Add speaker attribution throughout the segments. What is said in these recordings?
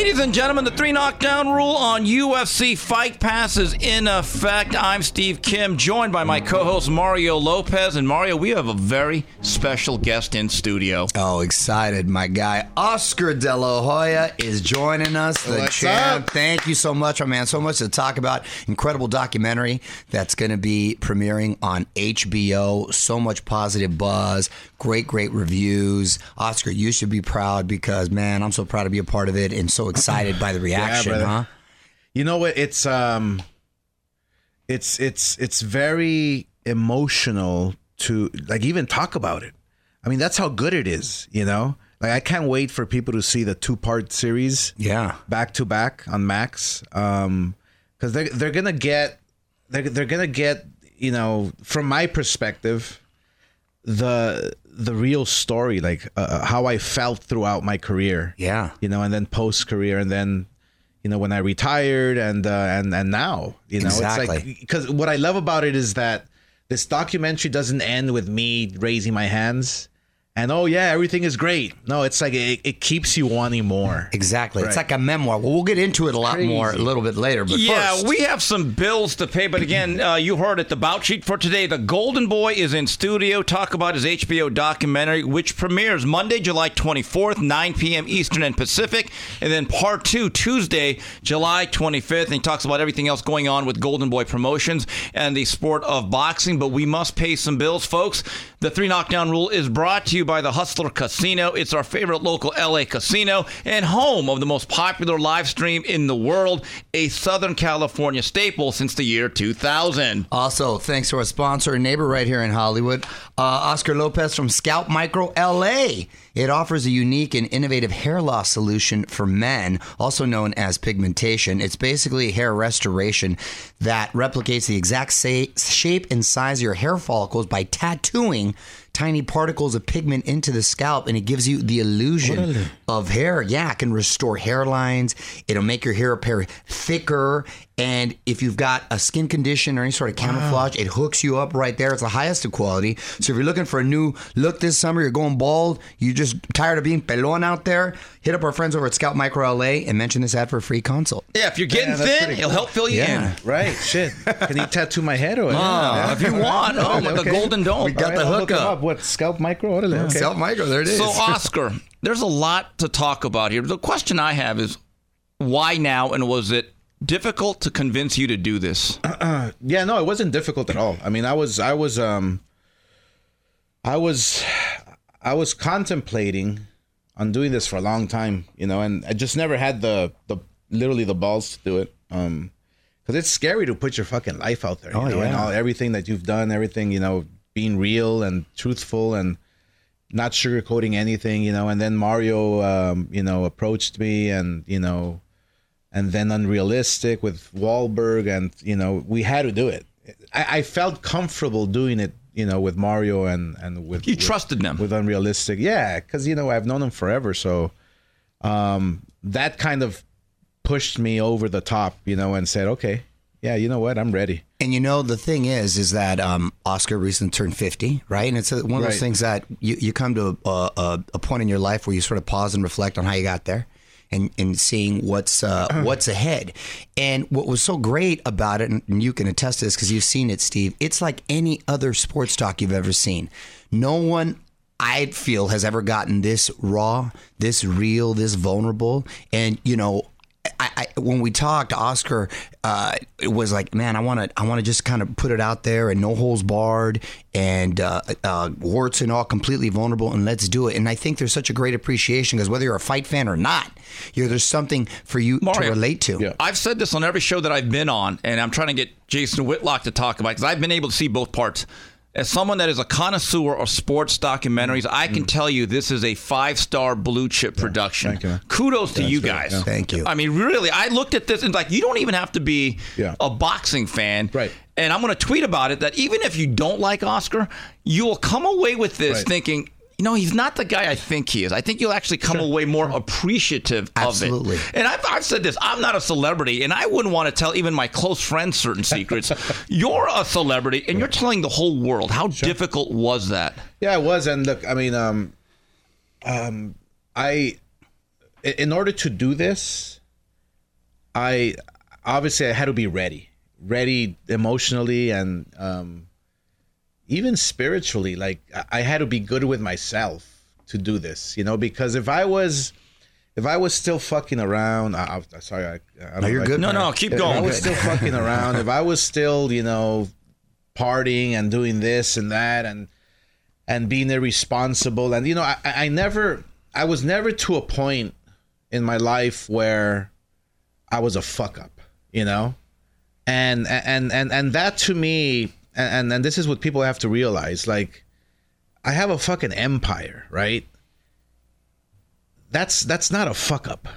Speaker 1: Ladies and gentlemen, the three knockdown rule on UFC Fight Pass is in effect. I'm Steve Kim, joined by my co host Mario Lopez. And Mario, we have a very special guest in studio.
Speaker 2: Oh, excited. My guy Oscar De La Hoya is joining us, the
Speaker 3: What's
Speaker 2: champ.
Speaker 3: up?
Speaker 2: Thank you so much, my man. So much to talk about. Incredible documentary that's going to be premiering on HBO. So much positive buzz. Great, great reviews. Oscar, you should be proud because, man, I'm so proud to be a part of it and so excited by the reaction,
Speaker 3: brother.
Speaker 2: huh?
Speaker 3: You know what? It's um, it's it's it's very emotional to like even talk about it. I mean, that's how good it is. You know, like I can't wait for people to see the two part series
Speaker 2: Yeah.
Speaker 3: back to back on Max. Um, because they're they're gonna get they're they're gonna get you know from my perspective the the real story like uh, how I felt throughout my career
Speaker 2: Yeah.
Speaker 3: you know, and then post career, and then you know when I retired, and uh, and and now, you know, it's
Speaker 2: Exactly.
Speaker 3: like because what I love about it is that this documentary doesn't end with me raising my hands and oh yeah, everything is great. No, it's like it, it keeps you wanting more.
Speaker 2: Exactly. It's like a memoir. Well, we'll get into it a lot
Speaker 3: Crazy.
Speaker 2: more a little bit later. But
Speaker 1: yeah,
Speaker 2: first,
Speaker 1: we have some bills to pay, but again, uh, you heard it. The bout sheet for today. The Golden Boy is in studio. Talk about his HBO documentary, which premieres Monday, July 24th, 9 p.m. Eastern and Pacific, and then part two Tuesday, July 25th. And he talks about everything else going on with Golden Boy Promotions and the sport of boxing. But we must pay some bills, folks. The three knockdown rule is brought to you by the Hustler Casino. It's our favorite local LA casino and home of the most popular live stream in the world, a Southern California staple since the year 2000.
Speaker 2: Also, thanks to our sponsor and neighbor right here in Hollywood, uh, Oscar Lopez from Scalp Micro LA. It offers a unique and innovative hair loss solution for men, also known as pigmentation. It's basically hair restoration that replicates the exact shape and size of your hair follicles by tattooing tiny particles of pigment into the scalp and it gives you the illusion of hair. Yeah, it can restore hairlines. It'll make your hair appear thicker. And if you've got a skin condition or any sort of camouflage, it hooks you up right there. It's the highest of quality. So if you're looking for a new look this summer, you're going bald, you're just tired of being pelon out there, hit up our friends over at Scalp Micro LA and mention this ad for a free consult.
Speaker 1: Yeah, if you're getting
Speaker 3: Yeah,
Speaker 1: thin,
Speaker 3: pretty
Speaker 1: it'll
Speaker 3: cool.
Speaker 1: help fill you
Speaker 2: Yeah.
Speaker 1: in.
Speaker 3: Right? Shit. Can you tattoo my head or?
Speaker 1: Oh, if you want. Oh, with the
Speaker 3: Okay.
Speaker 1: golden dome.
Speaker 2: We got
Speaker 3: All
Speaker 2: the
Speaker 3: I'll
Speaker 2: hookup.
Speaker 3: up. What scalp micro? What is it? Okay.
Speaker 2: Scalp Micro, there it is.
Speaker 1: So, Oscar, there's a lot to talk about here. The question I have is why now, and was it difficult to convince you to do this?
Speaker 3: Yeah, no, it wasn't difficult at all. I mean, I was, I was, um, I was, I was contemplating on doing this for a long time, you know, and I just never had the, the, literally the balls to do it. Um, because it's scary to put your fucking life out there, you
Speaker 2: Oh,
Speaker 3: know, and all everything that you've done, everything, you know, being real and truthful and not sugarcoating anything, you know. And then Mario, um, you know, approached me, and you know, and then unrealistic with Wahlberg, and you know, we had to do it. I, I felt comfortable doing it, you know, with Mario and and with
Speaker 1: You
Speaker 3: with-
Speaker 1: trusted them.
Speaker 3: with unrealistic, yeah, because you know I've known him forever, so um, that kind of pushed me over the top, you know, and said, okay, yeah, you know what, I'm ready.
Speaker 2: And you know the thing is, is that um, Oscar recently turned fifty, right? And it's a, one of those things that you, you come to a, a, a point in your life where you sort of pause and reflect on how you got there, and and seeing what's uh, what's ahead. And what was so great about it, and you can attest to this because you've seen it, Steve. It's like any other sports talk you've ever seen. No one. I feel has ever gotten this raw, this real, this vulnerable, and you know, I, I, when we talked, Oscar uh, it was like, man, I want to, I want to just kind of put it out there and no holes barred and uh, uh, warts and all, completely vulnerable, and let's do it. And I think there's such a great appreciation because whether you're a fight fan or not, you're, there's something for you to relate to.
Speaker 3: Yeah.
Speaker 1: I've said this on every show that I've been on, and I'm trying to get Jason Whitlock to talk about because I've been able to see both parts. As someone that is a connoisseur of sports documentaries, I can mm. tell you this is a five star blue chip production.
Speaker 3: thank you.
Speaker 1: Kudos to you
Speaker 3: right,
Speaker 1: guys.
Speaker 3: yeah.
Speaker 2: Thank you.
Speaker 1: I mean, really, I looked at this and like, you don't even have to be
Speaker 3: Yeah.
Speaker 1: a boxing fan.
Speaker 3: Right.
Speaker 1: And I'm going to tweet about it that even if you don't like Oscar, you will come away with this
Speaker 3: Right.
Speaker 1: thinking, you know, he's not the guy I think he is. I think you'll actually come away more appreciative
Speaker 2: Absolutely.
Speaker 1: of it. And I've, I've said this I'm not a celebrity, and I wouldn't want to tell even my close friends certain secrets. you're a celebrity, and you're telling the whole world. How difficult was that?
Speaker 3: Yeah, it was. And look, I mean, um, um, I, i- in order to do this, I obviously I had to be ready, ready emotionally and um, even spiritually. Like I- I had to be good with myself to do this, you know. Because if I was, if I was still fucking around, I, I, sorry, I, I don't
Speaker 2: No, you're
Speaker 3: like-
Speaker 2: good,
Speaker 1: No,
Speaker 2: man.
Speaker 1: no, keep
Speaker 3: if I
Speaker 1: going.
Speaker 3: was still fucking around, if I was still, you know, partying and doing this and that and and being irresponsible and you know, I, I never I was never to a point in my life where I was a fuck up, you know? And and and and that to me and and this is what people have to realize like I have a fucking empire, right? That's that's not a fuck up.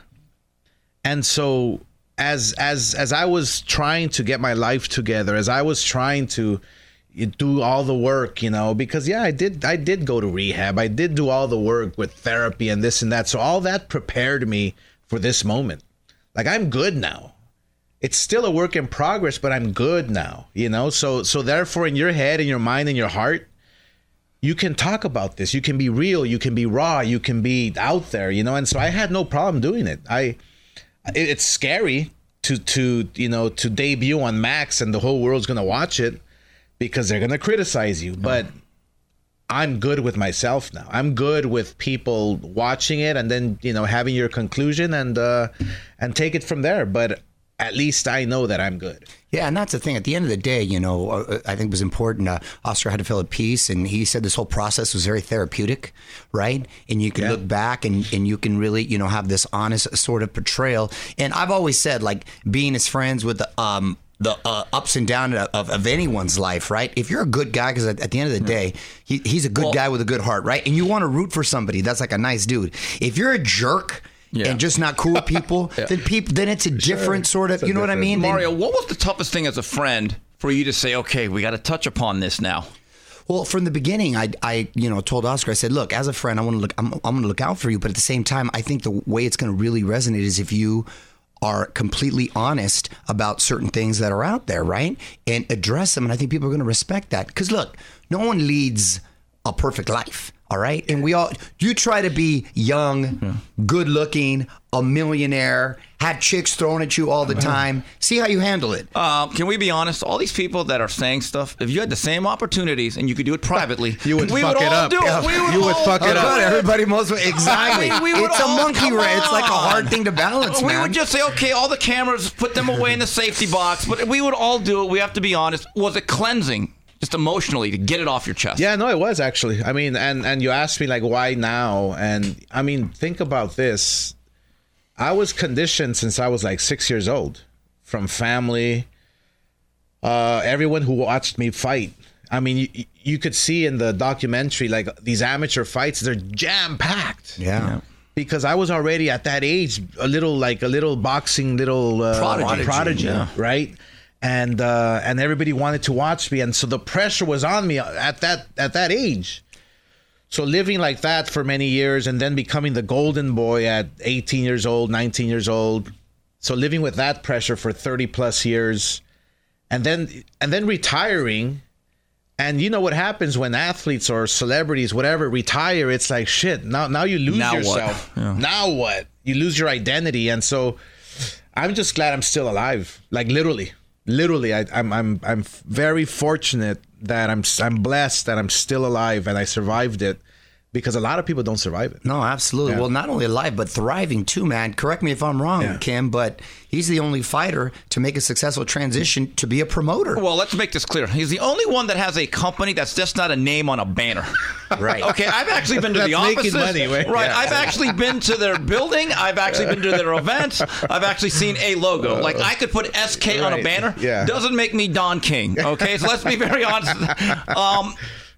Speaker 3: And so as as as i was trying to get my life together as i was trying to do all the work you know because yeah i did i did go to rehab. I did do all the work with therapy and this and that. So all that prepared me for this moment. Like i'm good now it's still a work in progress but i'm good now you know? So so therefore in your head in your mind in your heart you can talk about this. You can be real. You can be raw. You can be out there you know? And so i had no problem doing it. I it- it's scary to to you know to debut on Max and the whole world's gonna watch it because they're gonna criticize you. But I'm good with myself now. I'm good with people watching it and then you know having your conclusion and uh and take it from there. But at least I know that I'm good.
Speaker 2: Yeah, and that's the thing. At the end of the day, you know, uh, I think it was important. Uh, Oscar had to fill a piece, and he said this whole process was very therapeutic, right? And you can
Speaker 3: Yeah.
Speaker 2: look back and, and you can really, you know, have this honest sort of portrayal. And I've always said, like, being as friends with the, um, the uh, ups and downs of, of anyone's life, right? If you're a good guy, because at, at the end of the day, he, he's a good guy with a good heart, right? And you want to root for somebody that's like a nice dude. If you're a jerk,
Speaker 1: Yeah.
Speaker 2: and just not cool with people, then people, then it's a different sort of,
Speaker 3: It's
Speaker 2: you know what I
Speaker 3: different-
Speaker 2: mean? Then-
Speaker 1: Mario, what was the toughest thing as a friend for you to say, okay, we got to touch upon this now?
Speaker 2: Well, from the beginning, I, I, you know, told Oscar, I said, look, as a friend, I want to look, I'm, I'm going to look out for you, but at the same time, I think the way it's going to really resonate is if you are completely honest about certain things that are out there, right, and address them, and I think people are going to respect that. Because look, no one leads a perfect life. All right. And we all, you try to be young, good looking, a millionaire, have chicks thrown at you all the time. See how you handle it.
Speaker 1: Um, can we be honest? All these people that are saying stuff, if you had the same opportunities and you could do it privately,
Speaker 3: You would
Speaker 1: we
Speaker 3: fuck
Speaker 1: would
Speaker 3: it
Speaker 1: all
Speaker 3: up.
Speaker 1: do it.
Speaker 3: Yeah.
Speaker 1: We would
Speaker 3: You would fuck it up.
Speaker 2: Everybody most exactly.
Speaker 1: I mean, we would
Speaker 2: it's a monkey
Speaker 1: come
Speaker 2: race. It's like a hard thing to balance,
Speaker 1: We
Speaker 2: man.
Speaker 1: would just say, okay, all the cameras, put them away in the safety box. But we would all do it. We have to be honest. Was it cleansing, just emotionally, to get it off your chest?
Speaker 3: Yeah, no, it was actually. I mean, and and you asked me like why now, and I mean, think about this. I was conditioned since I was like six years old, from family, uh, everyone who watched me fight. I mean, you, you could see in the documentary like these amateur fights, they're jam packed.
Speaker 2: yeah.
Speaker 3: Because I was already at that age, a little like a little boxing little uh,
Speaker 2: Prodigy,
Speaker 3: prodigy,
Speaker 2: yeah.
Speaker 3: right? And uh, and everybody wanted to watch me, and so the pressure was on me at that at that age. So living like that for many years, and then becoming the golden boy at 18 years old, 19 years old. So living with that pressure for 30 plus years, and then and then retiring. And you know what happens when athletes or celebrities, whatever, retire? It's like shit. Now, now you lose
Speaker 1: Now what?
Speaker 3: yourself. Now what? You lose your identity, and so I'm just glad I'm still alive. Like literally, literally, I, I'm I'm I'm very fortunate that I'm I'm blessed that I'm still alive and I survived it, because a lot of people don't survive it.
Speaker 2: No, absolutely.
Speaker 3: Yeah.
Speaker 2: Well, not only alive, but thriving too, man. Correct me if I'm wrong,
Speaker 3: Yeah.
Speaker 2: Kim, but he's the only fighter to make a successful transition to be a promoter.
Speaker 1: Well, let's make this clear. He's the only one that has a company that's just not a name on a banner.
Speaker 2: Right.
Speaker 1: Okay, I've actually been to the
Speaker 3: That's making
Speaker 1: offices.
Speaker 3: money, right?
Speaker 1: Right.
Speaker 3: Yeah.
Speaker 1: I've actually been to their building. I've actually been to their events. I've actually seen a logo. Like I could put SK on a banner.
Speaker 3: Yeah.
Speaker 1: Doesn't make me Don King. Okay, so let's be very honest. Um,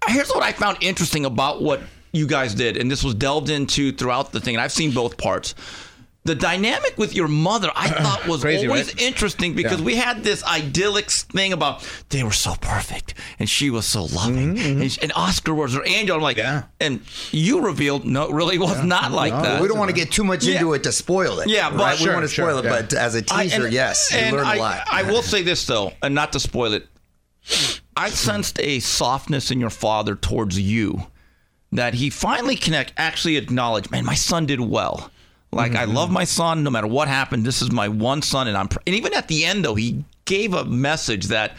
Speaker 1: here's what I found interesting about what you guys did, and this was delved into throughout the thing. And I've seen both parts. The dynamic with your mother, I thought, was
Speaker 3: Crazy,
Speaker 1: always
Speaker 3: right?
Speaker 1: interesting because
Speaker 3: Yeah.
Speaker 1: we had this idyllic thing about they were so perfect and she was so loving and, sh- and Oscar was her angel. I'm like,
Speaker 3: Mm-hmm, Yeah.
Speaker 1: and you revealed no, it really was not like
Speaker 3: No,
Speaker 1: that.
Speaker 2: we don't want to get too much into it to spoil it.
Speaker 1: Yeah, but-
Speaker 2: right? we
Speaker 3: Sure,
Speaker 2: don't want to
Speaker 3: sure,
Speaker 2: spoil it,
Speaker 3: yeah.
Speaker 2: but as a teaser,
Speaker 1: and-
Speaker 2: yes, you
Speaker 1: and
Speaker 2: learn
Speaker 1: I,
Speaker 2: a lot.
Speaker 1: I will say this though, and not to spoil it, I sensed a softness in your father towards you that he finally connect actually acknowledged, man, my son did well. Like I love my son, no matter what happened. This is my one son, and I'm. pr- And even at the end, though, he gave a message that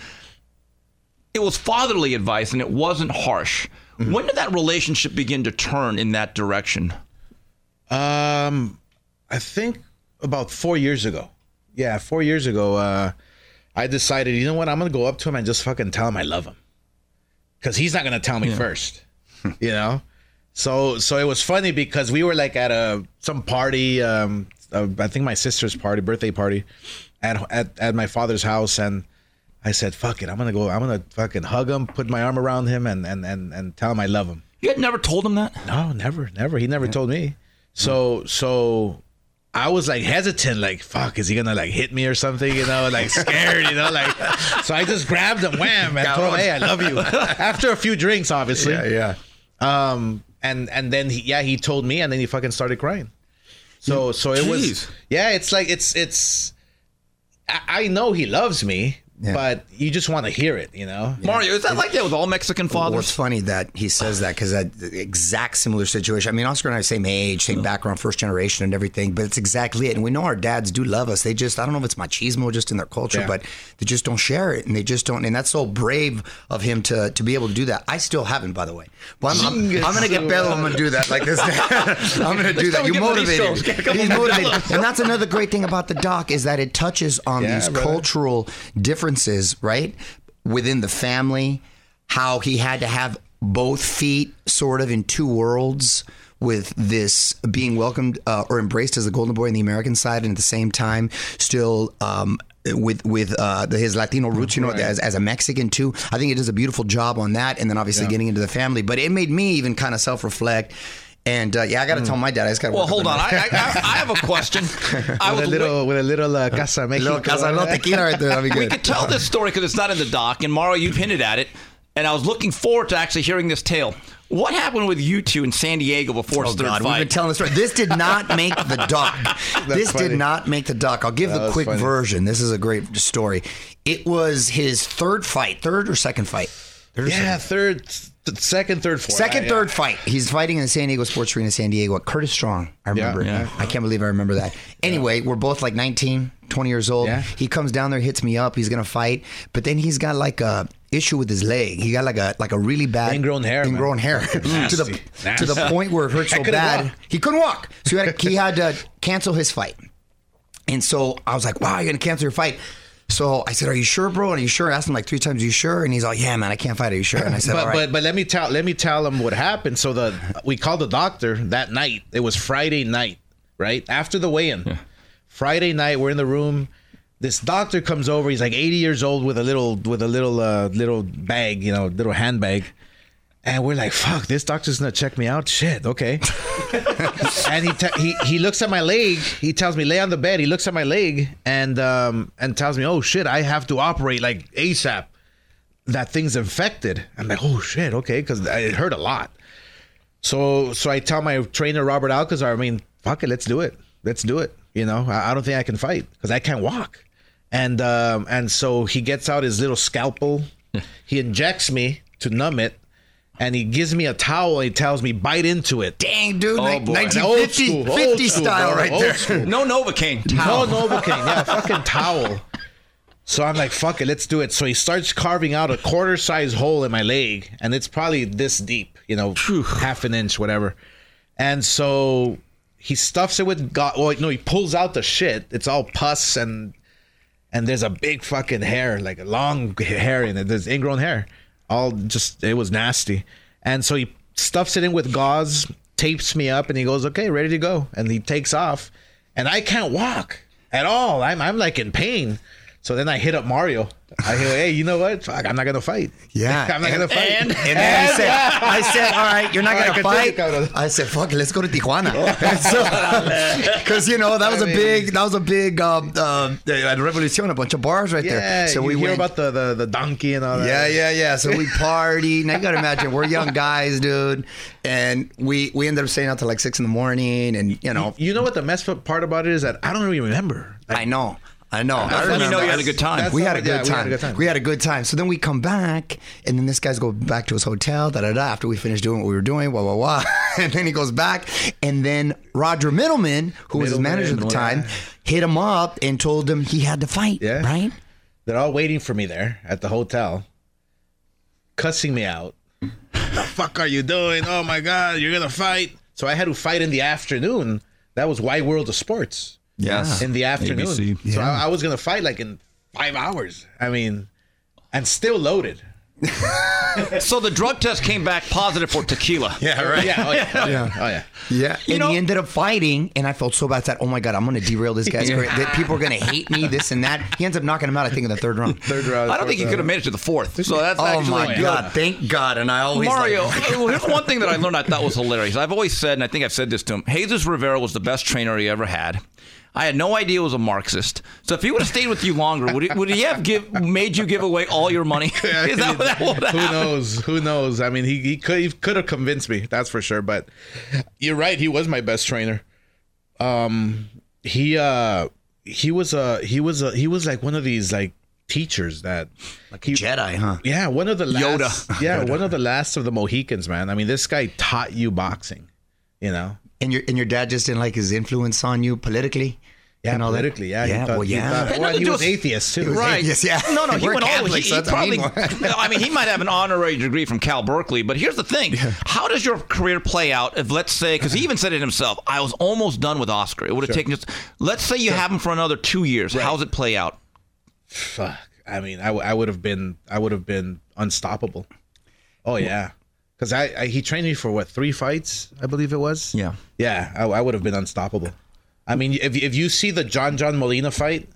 Speaker 1: it was fatherly advice and it wasn't harsh. When did that relationship begin to turn in that direction?
Speaker 3: Um, I think about four years ago. Yeah, four years ago, uh, I decided, you know what, I'm gonna go up to him and just fucking tell him I love him, because he's not gonna tell me first, you know. So, so it was funny because we were like at a some party, um, uh, I think my sister's party, birthday party, at at at my father's house, and I said, "Fuck it, I'm gonna go, I'm gonna fucking hug him, put my arm around him, and and and and tell him I love him."
Speaker 1: You had never told him that?
Speaker 3: No, never, never. He never told me. So, so I was like hesitant, like, fuck, is he gonna like hit me or something? You know, like scared, you know, like. So I just grabbed him, wham, and told him, hey, I love you. After a few drinks, obviously.
Speaker 2: Yeah, yeah.
Speaker 3: Um, and and then he, yeah, he told me, and then he fucking started crying. So, so it
Speaker 1: Jeez.
Speaker 3: was, yeah, it's like it's it's. I, I know he loves me,
Speaker 2: Yeah.
Speaker 3: but you just want to hear it, you know.
Speaker 1: Mario, is that like that with all Mexican fathers?
Speaker 2: Well, it's funny that he says that because that exact similar situation. I mean, Oscar and I are same age, same background, first generation, and everything. But it's exactly it. And we know our dads do love us. They just, I don't know if it's machismo just in their culture,
Speaker 3: Yeah.
Speaker 2: but they just don't share it, and they just don't. And that's so brave of him to to be able to do that. I still haven't, by the way. But I'm, I'm, I'm gonna get Bello. I'm gonna do that like this. I'm gonna do that. You
Speaker 1: get
Speaker 2: motivated. He's motivated, and that's another great thing about the doc is that it touches on
Speaker 3: Yeah,
Speaker 2: these
Speaker 3: brother.
Speaker 2: cultural differences, right, within the family. How he had to have both feet sort of in two worlds with this being welcomed uh, or embraced as a golden boy on the American side, and at the same time still. Um, with with uh, the, his Latino roots, you know,
Speaker 3: Right.
Speaker 2: as, as a Mexican too, I think it does a beautiful job on that, and then obviously getting into the family. But it made me even kind of self reflect, and uh, yeah, I got to tell my dad. I just got to
Speaker 1: Well, hold on. I, I, I I have a question. I
Speaker 3: With a little, with a little uh, Casa Mexico.
Speaker 2: Little Casalo tequila right there. That'd be good.
Speaker 1: We could tell this story because it's not in the doc, and Mario, you've hinted at it. And I was looking forward to actually hearing this tale. What happened with you two in San Diego before
Speaker 2: Oh
Speaker 1: his third
Speaker 2: God, we've been
Speaker 1: fight?
Speaker 2: telling the story. This did not make the doc. this
Speaker 3: funny.
Speaker 2: did not make the doc. I'll give
Speaker 3: That
Speaker 2: the quick
Speaker 3: funny.
Speaker 2: version. This is a great story. It was his third fight, third or second fight. Third or
Speaker 3: Yeah, third, th- second, third, fourth.
Speaker 2: Second,
Speaker 3: Yeah,
Speaker 2: third fight. He's fighting in the San Diego Sports Arena, San Diego. Curtis Strong. I remember.
Speaker 3: Yeah.
Speaker 2: I can't believe I remember that. Anyway, we're both like 19, 20 years old.
Speaker 3: Yeah.
Speaker 2: He comes down there, hits me up. He's gonna fight, but then he's got like a issue with his leg. He got like a like a really bad
Speaker 3: Ingrown hair, man.
Speaker 2: Ingrown hair to the
Speaker 3: Nasty.
Speaker 2: to the point where it hurts
Speaker 3: I
Speaker 2: so bad
Speaker 3: walk.
Speaker 2: he couldn't walk. So he had, he had to cancel his fight. And so I was like, wow, you're going to cancel your fight. So I said, are you sure, bro? And are you sure? I asked him like three times, are you sure? And he's like, yeah, man, I can't fight. Are you sure? And I said,
Speaker 3: But,
Speaker 2: all right.
Speaker 3: but but let me tell let me tell him what happened. So the we called the doctor that night. It was Friday night, right after the weigh-in. Friday night, we're in the room. This doctor comes over. He's like 80 years old with a little with a little uh, little bag, you know, little handbag. And we're like, "Fuck, this doctor's gonna check me out." Shit, okay. and he, te- he he looks at my leg. He tells me lay on the bed. He looks at my leg and um and tells me, "Oh shit, I have to operate like ASAP." that thing's infected. I'm like, oh shit, okay, because it hurt a lot. So so I tell my trainer Robert Alcazar, I mean, fuck it, let's do it, let's do it. You know, I, I don't think I can fight because I can't walk. And um, and so he gets out his little scalpel, he injects me to numb it, and he gives me a towel. and He tells me bite into it.
Speaker 2: Dang, dude, oh, like
Speaker 1: boy.
Speaker 2: 1950
Speaker 3: Old school,
Speaker 2: 50
Speaker 3: old school,
Speaker 2: style
Speaker 3: bro,
Speaker 2: right there.
Speaker 3: school.
Speaker 1: No Novocaine.
Speaker 3: No Novocaine, yeah, fucking towel. So I'm like, fuck it, let's do it. So he starts carving out a quarter size hole in my leg, and it's probably this deep, you know, half an inch, whatever. And so he stuffs it with God. Oh no, he pulls out the shit. It's all pus and and there's a big fucking hair, like a long hair in it. There's ingrown hair. All just it was nasty. And so he stuffs it in with gauze, tapes me up, and he goes, "Okay, ready to go." And he takes off, and I can't walk at all. I'm I'm like in pain. So then I hit up Mario. I hear, "Hey, you know what? Fuck, I'm not gonna fight.
Speaker 2: Yeah.
Speaker 3: I'm not gonna fight."
Speaker 2: And then I said, I said, all right, you're not
Speaker 3: All right,
Speaker 2: gonna
Speaker 3: continue,
Speaker 2: fight. I said, fuck let's go to Tijuana. Because you know that was a
Speaker 3: I mean-
Speaker 2: big, that was a big um, uh, revolution, a bunch of bars right
Speaker 3: yeah.
Speaker 2: there. So
Speaker 3: you
Speaker 2: we
Speaker 3: hear
Speaker 2: went.
Speaker 3: about the, the the donkey and all that.
Speaker 2: yeah, yeah, yeah. So we partied. Now you gotta imagine we're young guys, dude, and we we ended up staying out till like six in the morning, and you know,
Speaker 3: You know what the messed up part about it is that I don't even remember. Like,
Speaker 2: I know. I know. I
Speaker 1: That's when you know you had a good time.
Speaker 2: We had a
Speaker 3: yeah,
Speaker 2: good
Speaker 3: we had
Speaker 2: time.
Speaker 3: a good time.
Speaker 2: We had a good time. So then we come back, and then this guy's go back to his hotel. Da da da. After we finished doing what we were doing, wah wah wah. And then he goes back, and then Roger Mittleman, who was his manager at the time,
Speaker 3: yeah.
Speaker 2: hit him up and told him he had to fight.
Speaker 3: Yeah.
Speaker 2: Right.
Speaker 3: They're all waiting for me there at the hotel, cussing me out. the fuck are you doing? Oh my god, you're gonna fight. So I had to fight in the afternoon. That was Wide World of Sports
Speaker 1: Yes.
Speaker 3: in the afternoon.
Speaker 1: ABC.
Speaker 3: So I, I was gonna fight like in five hours. I mean, and still loaded.
Speaker 1: So the drug test came back positive for tequila.
Speaker 3: Yeah, right. Yeah, oh yeah, oh yeah. Oh, yeah.
Speaker 2: Yeah, and
Speaker 1: know-
Speaker 2: he ended up fighting, and I felt so bad. That oh my god, I'm going to derail this guy's career. That people are going to hate me, this and that. He ends up knocking him out. I think in the third round.
Speaker 3: Third round.
Speaker 1: I don't think he could have made it to the fourth. So that's
Speaker 2: Oh
Speaker 1: actually
Speaker 2: my
Speaker 1: good.
Speaker 2: god, thank God! And I always
Speaker 1: Mario,
Speaker 2: like-
Speaker 1: well, here's one thing that I learned I thought was hilarious. I've always said, and I think I've said this to him, Jesus Rivera was the best trainer he ever had. I had no idea he was a Marxist. So if he would have stayed with you longer, would he, would he have give, made you give away all your money? Is that, that what
Speaker 3: Who
Speaker 1: happened?
Speaker 3: knows? Who knows? I mean, he, he could he could have convinced me. That's for sure. But you're right. He was my best trainer. Um, he uh he was a he was a he was like one of these like teachers that
Speaker 2: like a Jedi, huh?
Speaker 3: yeah one of the
Speaker 1: Yoda.
Speaker 3: last, yeah one of the last of the Mohicans man. I mean, this guy taught you boxing. You know.
Speaker 2: And your and your dad just didn't like his influence on you politically.
Speaker 3: Yeah,
Speaker 2: and all that?
Speaker 3: politically, yeah.
Speaker 2: yeah,
Speaker 3: thought-
Speaker 2: well,
Speaker 3: he
Speaker 2: yeah.
Speaker 3: thought- well, he
Speaker 1: to
Speaker 3: was atheist too.
Speaker 2: Was
Speaker 1: Right.
Speaker 2: atheist, yeah.
Speaker 1: No, no, he
Speaker 2: We're
Speaker 1: went all.
Speaker 2: Catholics,
Speaker 1: He,
Speaker 2: so
Speaker 1: he
Speaker 2: that's I
Speaker 1: probably.
Speaker 2: mean.
Speaker 1: I mean, he might have an honorary degree from Cal Berkeley, but here's the thing: how does your career play out? If let's say, because he even said it himself, I was almost done with Oscar. It would have taken just. Let's say you have him for another two years. How's it play out?
Speaker 3: fuck. I mean, I, w- I would have been I would have been unstoppable. Oh yeah, because I, I he trained me for what three fights I believe it was.
Speaker 1: Yeah.
Speaker 3: yeah, I, I would have been unstoppable. I mean, if if you see the John John Molina fight,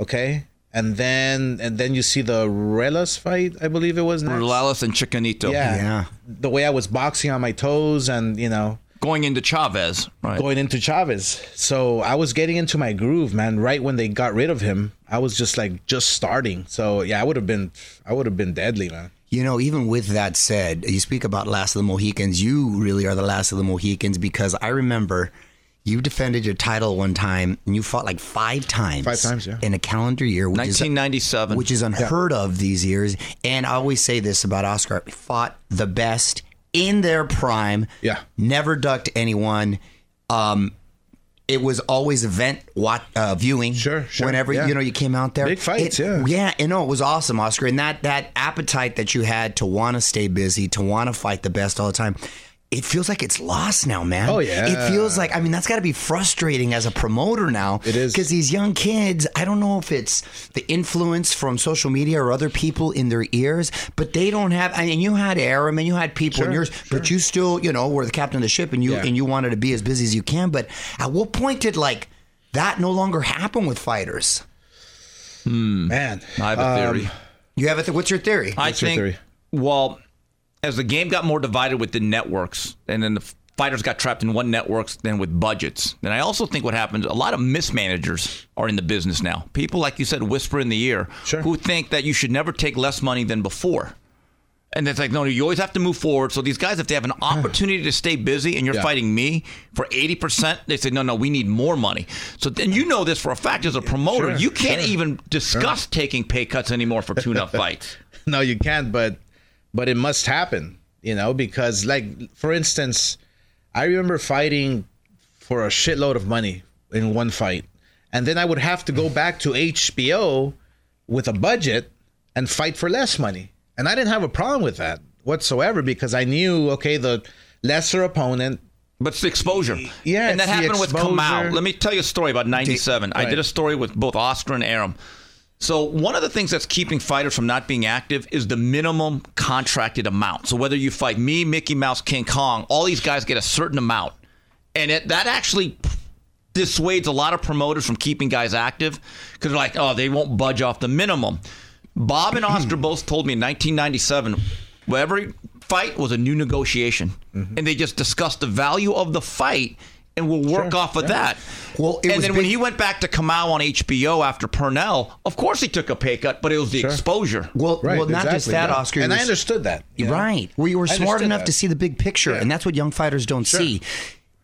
Speaker 3: okay, and then and then you see the Ruelas fight, I believe it was next.
Speaker 1: Morales and Chicanito.
Speaker 3: Yeah,
Speaker 2: Yeah.
Speaker 3: The way I was boxing on my toes, and you know,
Speaker 1: Going into Chavez. Right.
Speaker 3: going into Chavez. So I was getting into my groove, man. Right when they got rid of him, I was just like just starting. So yeah, I would have been, I would have been deadly, man.
Speaker 2: You know, even with that said, you speak about last of the Mohicans. You really are the last of the Mohicans because I remember you defended your title one time and you fought like five times.
Speaker 3: Five times, yeah.
Speaker 2: In a calendar year, which is
Speaker 1: 1997.
Speaker 2: which is unheard of these years. And I always say this about Oscar: fought the best in their prime.
Speaker 3: Yeah.
Speaker 2: never ducked anyone. Um, it was always event what uh, viewing.
Speaker 3: Sure, sure,
Speaker 2: Whenever
Speaker 3: yeah.
Speaker 2: you know you came out there,
Speaker 3: Big fights,
Speaker 2: It-
Speaker 3: yeah.
Speaker 2: yeah. And no, it was awesome, Oscar. And that that appetite that you had to want to stay busy, to want to fight the best all the time. It feels like it's lost now, man.
Speaker 3: Oh, yeah.
Speaker 2: It feels like I mean that's got to be frustrating as a promoter now.
Speaker 3: It is.
Speaker 2: because these young kids. I don't know if it's the influence from social media or other people in their ears, but they don't have. I mean, you had Arum and you had people in
Speaker 3: Sure,
Speaker 2: yours, but you still, you know, were the captain of the ship, and you
Speaker 3: Yeah.
Speaker 2: and you wanted to be as busy as you can. But at what point did like that no longer happen with fighters? Hmm.
Speaker 3: Man,
Speaker 1: I have a theory.
Speaker 2: Um, you have a th- what's your theory?
Speaker 1: I
Speaker 3: What's your
Speaker 1: think,
Speaker 3: theory?
Speaker 1: well, as the game got more divided with the networks, and then the fighters got trapped in one networks, than with budgets. And I also think what happens, a lot of mismanagers are in the business now. People, like you said, whisper in the ear,
Speaker 3: Sure.
Speaker 1: who think that you should never take less money than before. And it's like, no, you always have to move forward. So these guys, if they have an opportunity to stay busy and you're
Speaker 3: Yeah.
Speaker 1: fighting me for 80%, they say, no, no, we need more money. So then you know this for a fact as a promoter.
Speaker 3: Sure,
Speaker 1: you can't
Speaker 3: sure.
Speaker 1: even discuss taking pay cuts anymore for tune-up fights.
Speaker 3: no, you can't. But but it must happen, you know, because like for instance, I remember fighting for a shitload of money in one fight, and then I would have to go back to HBO with a budget and fight for less money, and I didn't have a problem with that whatsoever because I knew okay the lesser opponent
Speaker 1: But it's the exposure.
Speaker 3: Yeah,
Speaker 1: And that happened with. Kamau. Let me tell you a story about 97. I did a story with both Oscar and Arum. So one of the things that's keeping fighters from not being active is the minimum contracted amount. So whether you fight me, Mickey Mouse, King Kong, all these guys get a certain amount. And it, that actually dissuades a lot of promoters from keeping guys active because they're like, oh, they won't budge off the minimum. Bob and Oscar both told me in 1997, every fight was a new negotiation,
Speaker 3: Mm-hmm.
Speaker 1: and they just discussed the value of the fight, and we'll work
Speaker 3: Sure,
Speaker 1: off of
Speaker 3: yeah.
Speaker 1: that.
Speaker 2: Well, it
Speaker 1: and
Speaker 2: was
Speaker 1: then when he went back to Kamau on HBO after Pernell, of course he took a pay cut, but it was the
Speaker 3: Sure.
Speaker 1: exposure.
Speaker 2: well,
Speaker 3: right
Speaker 2: well, not just that,
Speaker 3: yeah.
Speaker 2: Oscar.
Speaker 3: and
Speaker 2: you
Speaker 3: I understood that you know?
Speaker 2: Right. Well, you were
Speaker 3: I
Speaker 2: smart enough
Speaker 3: that.
Speaker 2: to see the big picture,
Speaker 3: Yeah.
Speaker 2: and that's what young fighters don't see.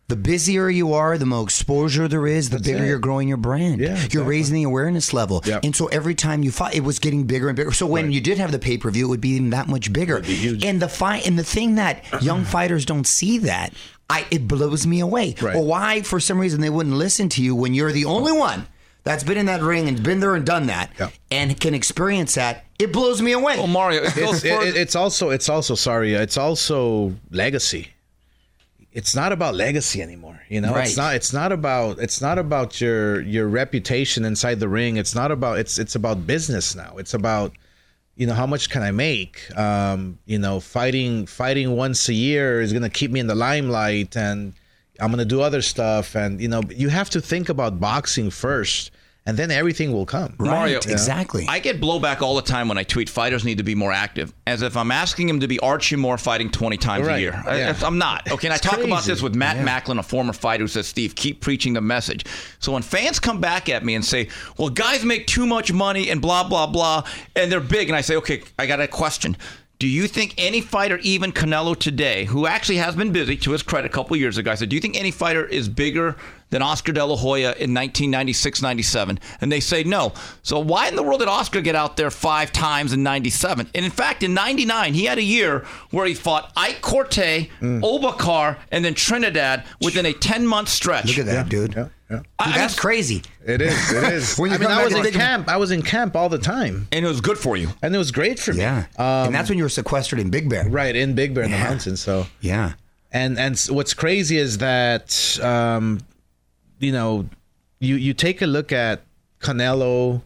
Speaker 2: the busier you are, the more exposure there is, the bigger
Speaker 3: it.
Speaker 2: you're growing your brand.
Speaker 3: Yeah,
Speaker 2: You're raising the awareness level.
Speaker 3: Yep.
Speaker 2: And so every time you fight, it was getting bigger and bigger. So when you did have the pay per view, it would be even that much bigger.
Speaker 3: huge.
Speaker 2: And the fight, and the thing that young fighters don't see that, I it blows me away.
Speaker 3: Right.
Speaker 2: Or why, for some reason, they wouldn't listen to you when you're the only oh. one that's been in that ring and been there and done that,
Speaker 3: Yeah.
Speaker 2: and can experience that. It blows me away.
Speaker 1: Well, Mario, it goes
Speaker 3: it's, it- it's also it's also sorry uh, it's also legacy it's not about legacy anymore you know
Speaker 2: Right.
Speaker 3: it's not it's not about it's not about your your reputation inside the ring it's not about it's it's about business now it's about you know how much can i make? Um you know fighting fighting once a year is going to keep me in the limelight and i'm going to do other stuff. And you know you have to think about boxing first and then everything will come
Speaker 2: right,
Speaker 1: Mario,
Speaker 2: exactly.
Speaker 1: I get blowback all the time when I tweet fighters need to be more active, as if I'm asking him to be Archie Moore fighting 20 times a year. I-
Speaker 3: yeah.
Speaker 1: I'm not. Okay, and I
Speaker 3: It's
Speaker 1: talk about this with Matt Macklin, a former fighter, who says, Steve, keep preaching the message. So when fans come back at me and say, well, guys make too much money and blah, blah, blah, and they're big, and I say, okay, I got a question. Do you think any fighter, even Canelo today, who actually has been busy, to his credit, a couple years ago, I said, do you think any fighter is bigger than Oscar De La Hoya in 1996, 97? And they say no. So why in the world did Oscar get out there five times in 97? And in fact, in 99, he had a year where he fought Ike Quartey, Obakar, and then Trinidad within a 10 month stretch.
Speaker 2: Look at that, dude.
Speaker 3: yeah, yeah.
Speaker 2: Dude,
Speaker 1: I- I
Speaker 2: that's crazy.
Speaker 3: it is it is
Speaker 2: When you
Speaker 3: i mean
Speaker 2: come
Speaker 3: i was in
Speaker 2: think of-
Speaker 3: camp i was in camp all the time
Speaker 1: And it was good for you.
Speaker 3: and it was great for me
Speaker 2: Yeah. and that's when you were sequestered in Big Bear.
Speaker 3: right in big bear in the
Speaker 2: Yeah.
Speaker 3: mountains so
Speaker 2: Yeah.
Speaker 3: and and what's crazy is that um, you know you you take a look at Canelo,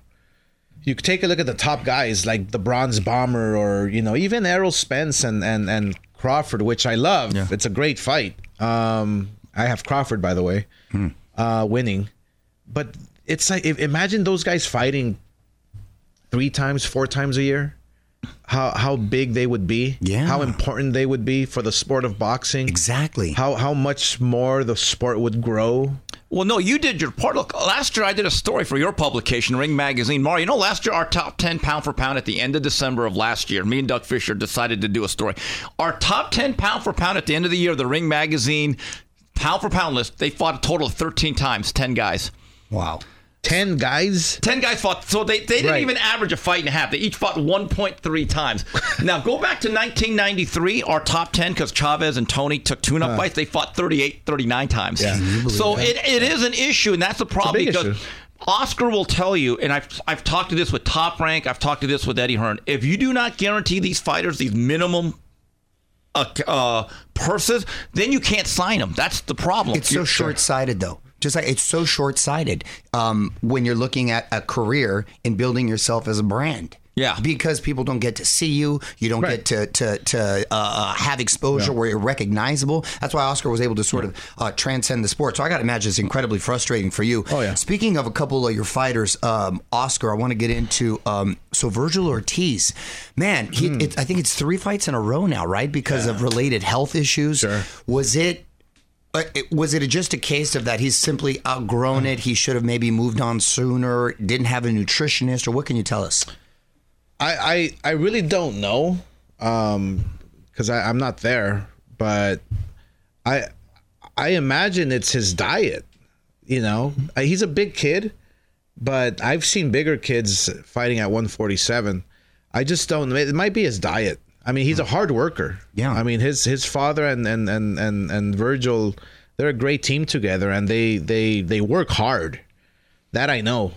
Speaker 3: you take a look at the top guys like the Bronze Bomber or you know even Errol Spence and and and Crawford, which I love. It's a great fight. Um, I have Crawford by the way, uh, winning, but it's like if, imagine those guys fighting three times, four times a year. How how big they would be,
Speaker 2: Yeah.
Speaker 3: How important they would be for the sport of boxing,
Speaker 2: Exactly.
Speaker 3: How how much more the sport would grow.
Speaker 1: Well, no, you did your part. Look, last year I did a story for your publication, Ring Magazine. Mario, you know, last year our top 10 pound for pound at the end of December of last year, me and Doug Fischer decided to do a story. Our top 10 pound for pound at the end of the year, the Ring Magazine pound for pound list, they fought a total of 13 times, 10 guys.
Speaker 2: Wow.
Speaker 3: Ten guys.
Speaker 1: 10 guys fought, so they, they didn't
Speaker 3: Right.
Speaker 1: even average a fight and a half. They each fought 1.3 times. now, go back to 1993, our top 10, because Chavez and Tony took tune up fights. They fought 38, 39 times.
Speaker 3: Yeah. Can you
Speaker 2: believe
Speaker 1: So
Speaker 2: that?
Speaker 1: it, it is an issue, and that's the problem
Speaker 3: big
Speaker 1: because
Speaker 3: issue.
Speaker 1: Oscar will tell you, and I've, I've talked to this with Top Rank, I've talked to this with Eddie Hearn. If you do not guarantee these fighters these minimum uh, uh, purses, then you can't sign them. That's the problem.
Speaker 2: It's so
Speaker 1: You-
Speaker 2: short sighted, though. Just like it's so short sighted um, when you're looking at a career and building yourself as a brand.
Speaker 1: Yeah.
Speaker 2: because people don't get to see you, you don't
Speaker 3: Right.
Speaker 2: get to to to uh, have exposure where you're recognizable. That's why Oscar was able to sort of uh, transcend the sport. So I got to imagine it's incredibly frustrating for you.
Speaker 3: Oh, yeah.
Speaker 2: Speaking of a couple of your fighters, um, Oscar, I want to get into um, so Vergil Ortiz, man, he,
Speaker 3: Hmm.
Speaker 2: it, I think it's three fights in a row now, right? Because of related health issues.
Speaker 3: Sure.
Speaker 2: Was it? Was it just a case of that he's simply outgrown it? He should have maybe moved on sooner. Didn't have a nutritionist, or what can you tell us?
Speaker 3: I I, I really don't know, um, because I'm not there. But I I imagine it's his diet. You know, Uh, he's a big kid, but I've seen bigger kids fighting at 147. I just don't. It might be his diet. I mean, he's a hard worker.
Speaker 2: Yeah.
Speaker 3: I mean, his his father and and and and, and Vergil, they're a great team together, and they they they work hard. That I know.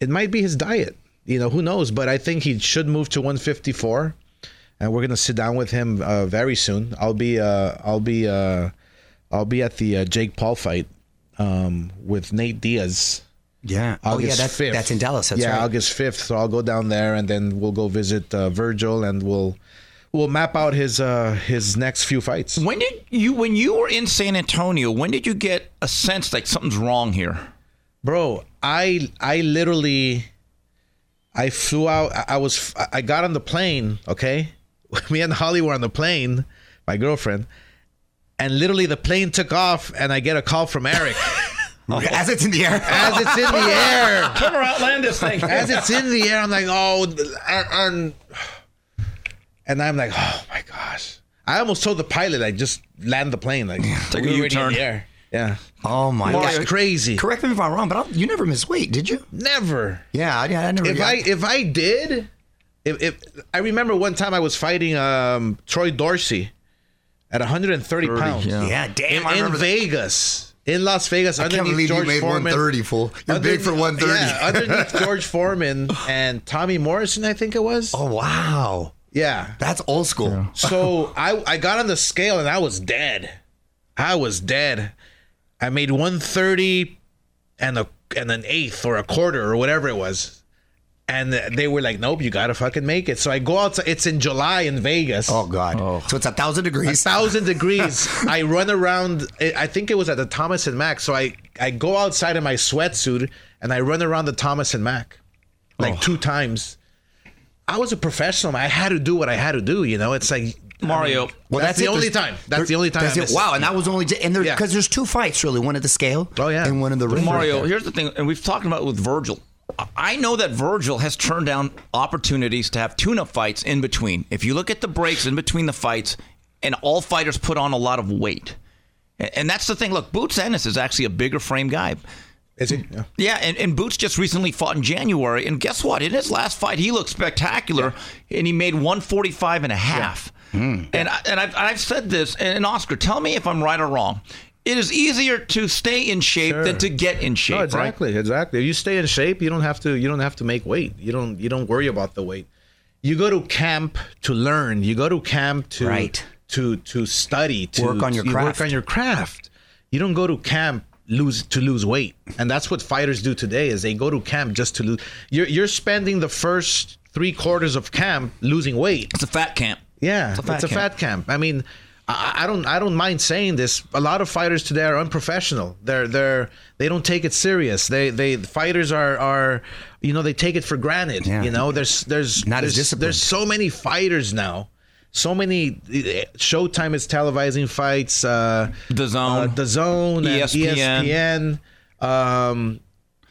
Speaker 3: It might be his diet. You know, who knows? But I think he should move to 154, and we're gonna sit down with him uh, very soon. I'll be uh, I'll be uh, I'll be at the uh, Jake Paul fight um, with Nate Diaz.
Speaker 2: Yeah.
Speaker 3: August
Speaker 2: oh yeah, that's
Speaker 3: 5th.
Speaker 2: that's in Dallas. That's
Speaker 3: yeah,
Speaker 2: right.
Speaker 3: August 5th. So I'll go down there and then we'll go visit uh, Vergil and we'll we'll map out his uh, his next few fights.
Speaker 1: When did you, when you were in San Antonio, when did you get a sense like something's wrong here?
Speaker 3: Bro, I I literally I flew out I- I was I got on the plane, okay? Me and Holly were on the plane, my girlfriend, and literally the plane took off and I get a call from Eric
Speaker 2: As it's in the air.
Speaker 3: as it's in the air.
Speaker 1: Turn around, land this thing.
Speaker 3: as it's in the air, I'm like, oh, and, and and I'm like, oh my gosh. I almost told the pilot I just land the plane, like
Speaker 1: Take a
Speaker 3: we were already in
Speaker 1: U-turn.
Speaker 3: Yeah,
Speaker 2: Oh my
Speaker 3: it's
Speaker 2: god.
Speaker 3: crazy.
Speaker 2: Correct me if I'm wrong, but I don't- you never miss weight, did you?
Speaker 3: Never.
Speaker 2: Yeah, I, I never.
Speaker 3: If I if I did, if, if I remember one time I was fighting um, Troy Dorsey at 130 pounds
Speaker 1: yeah.
Speaker 2: yeah, damn,
Speaker 3: in,
Speaker 2: I
Speaker 3: in. Vegas, in Las Vegas,
Speaker 2: I can't
Speaker 3: underneath
Speaker 2: believe
Speaker 3: George
Speaker 2: you made
Speaker 3: Foreman.
Speaker 2: 130 full. You're big for 130.
Speaker 3: Yeah, underneath George Foreman and Tommy Morrison, I think it was.
Speaker 2: oh wow,
Speaker 3: Yeah.
Speaker 2: that's old school.
Speaker 3: So I I got on the scale and I was dead. I was dead. I made 130 and a and an eighth or a quarter or whatever it was. And they were like, "Nope, you gotta fucking make it." So I go out. It's in July in Vegas.
Speaker 2: Oh god. Oh. So it's a thousand degrees.
Speaker 3: A thousand degrees. I run around. I think it was at the Thomas and Mack. So I I go outside in my sweatsuit and I run around the Thomas and Mack, like oh. two times. I was a professional. I had to do what I had to do. You know, it's like
Speaker 1: Mario.
Speaker 2: Well,
Speaker 3: that's, the
Speaker 2: it.
Speaker 3: only
Speaker 2: There's-
Speaker 3: time. That's the only time.
Speaker 2: That's
Speaker 3: I missed.
Speaker 2: Wow, and that was only and there
Speaker 3: Yeah.
Speaker 2: because there's two fights really, one at the scale,
Speaker 3: Oh, yeah.
Speaker 2: and one in the ring.
Speaker 1: Mario,
Speaker 2: right
Speaker 1: here's the thing, and we've talked about it with Vergil. I know that Vergil has turned down opportunities to have tune-up fights in between. If you look at the breaks in between the fights, and all fighters put on a lot of weight, and that's the thing. Look, Boots Ennis is actually a bigger frame guy.
Speaker 3: Is he? Yeah.
Speaker 1: Yeah, and, and Boots just recently fought in January, and guess what? In his last fight, he looked spectacular, and he made 145 and a half.
Speaker 3: Hmm.
Speaker 1: And, I, and I've, I've said this, and Oscar, tell me if I'm right or wrong. It is easier to stay in shape
Speaker 3: Sure.
Speaker 1: than to get in shape,
Speaker 3: No,
Speaker 1: right?
Speaker 3: exactly, exactly. If you stay in shape, you don't have to. You don't have to make weight. You don't. You don't worry about the weight. You go to camp to learn. You go to camp to
Speaker 2: Right.
Speaker 3: to to study. To
Speaker 2: Work on your
Speaker 3: you
Speaker 2: craft.
Speaker 3: Work on your craft. You don't go to camp lose to lose weight, and that's what fighters do today. Is they go to camp just to lose. You're you're spending the first three quarters of camp losing weight.
Speaker 1: It's a fat camp.
Speaker 3: Yeah,
Speaker 1: It's
Speaker 3: it's
Speaker 1: a
Speaker 3: a
Speaker 1: fat
Speaker 3: fat,
Speaker 1: camp.
Speaker 3: camp. I mean, I, I don't I don't mind saying this. A lot of fighters today are unprofessional. They're they're they don't take it serious. They they fighters are are you know they take it for granted.
Speaker 2: Yeah.
Speaker 3: You know, there's there's
Speaker 2: Not as disciplined.
Speaker 3: there's so many fighters now. So many Showtime is televising fights. Uh,
Speaker 1: DAZN.
Speaker 3: uh, DAZN, and
Speaker 1: ESPN.
Speaker 3: ESPN. Um,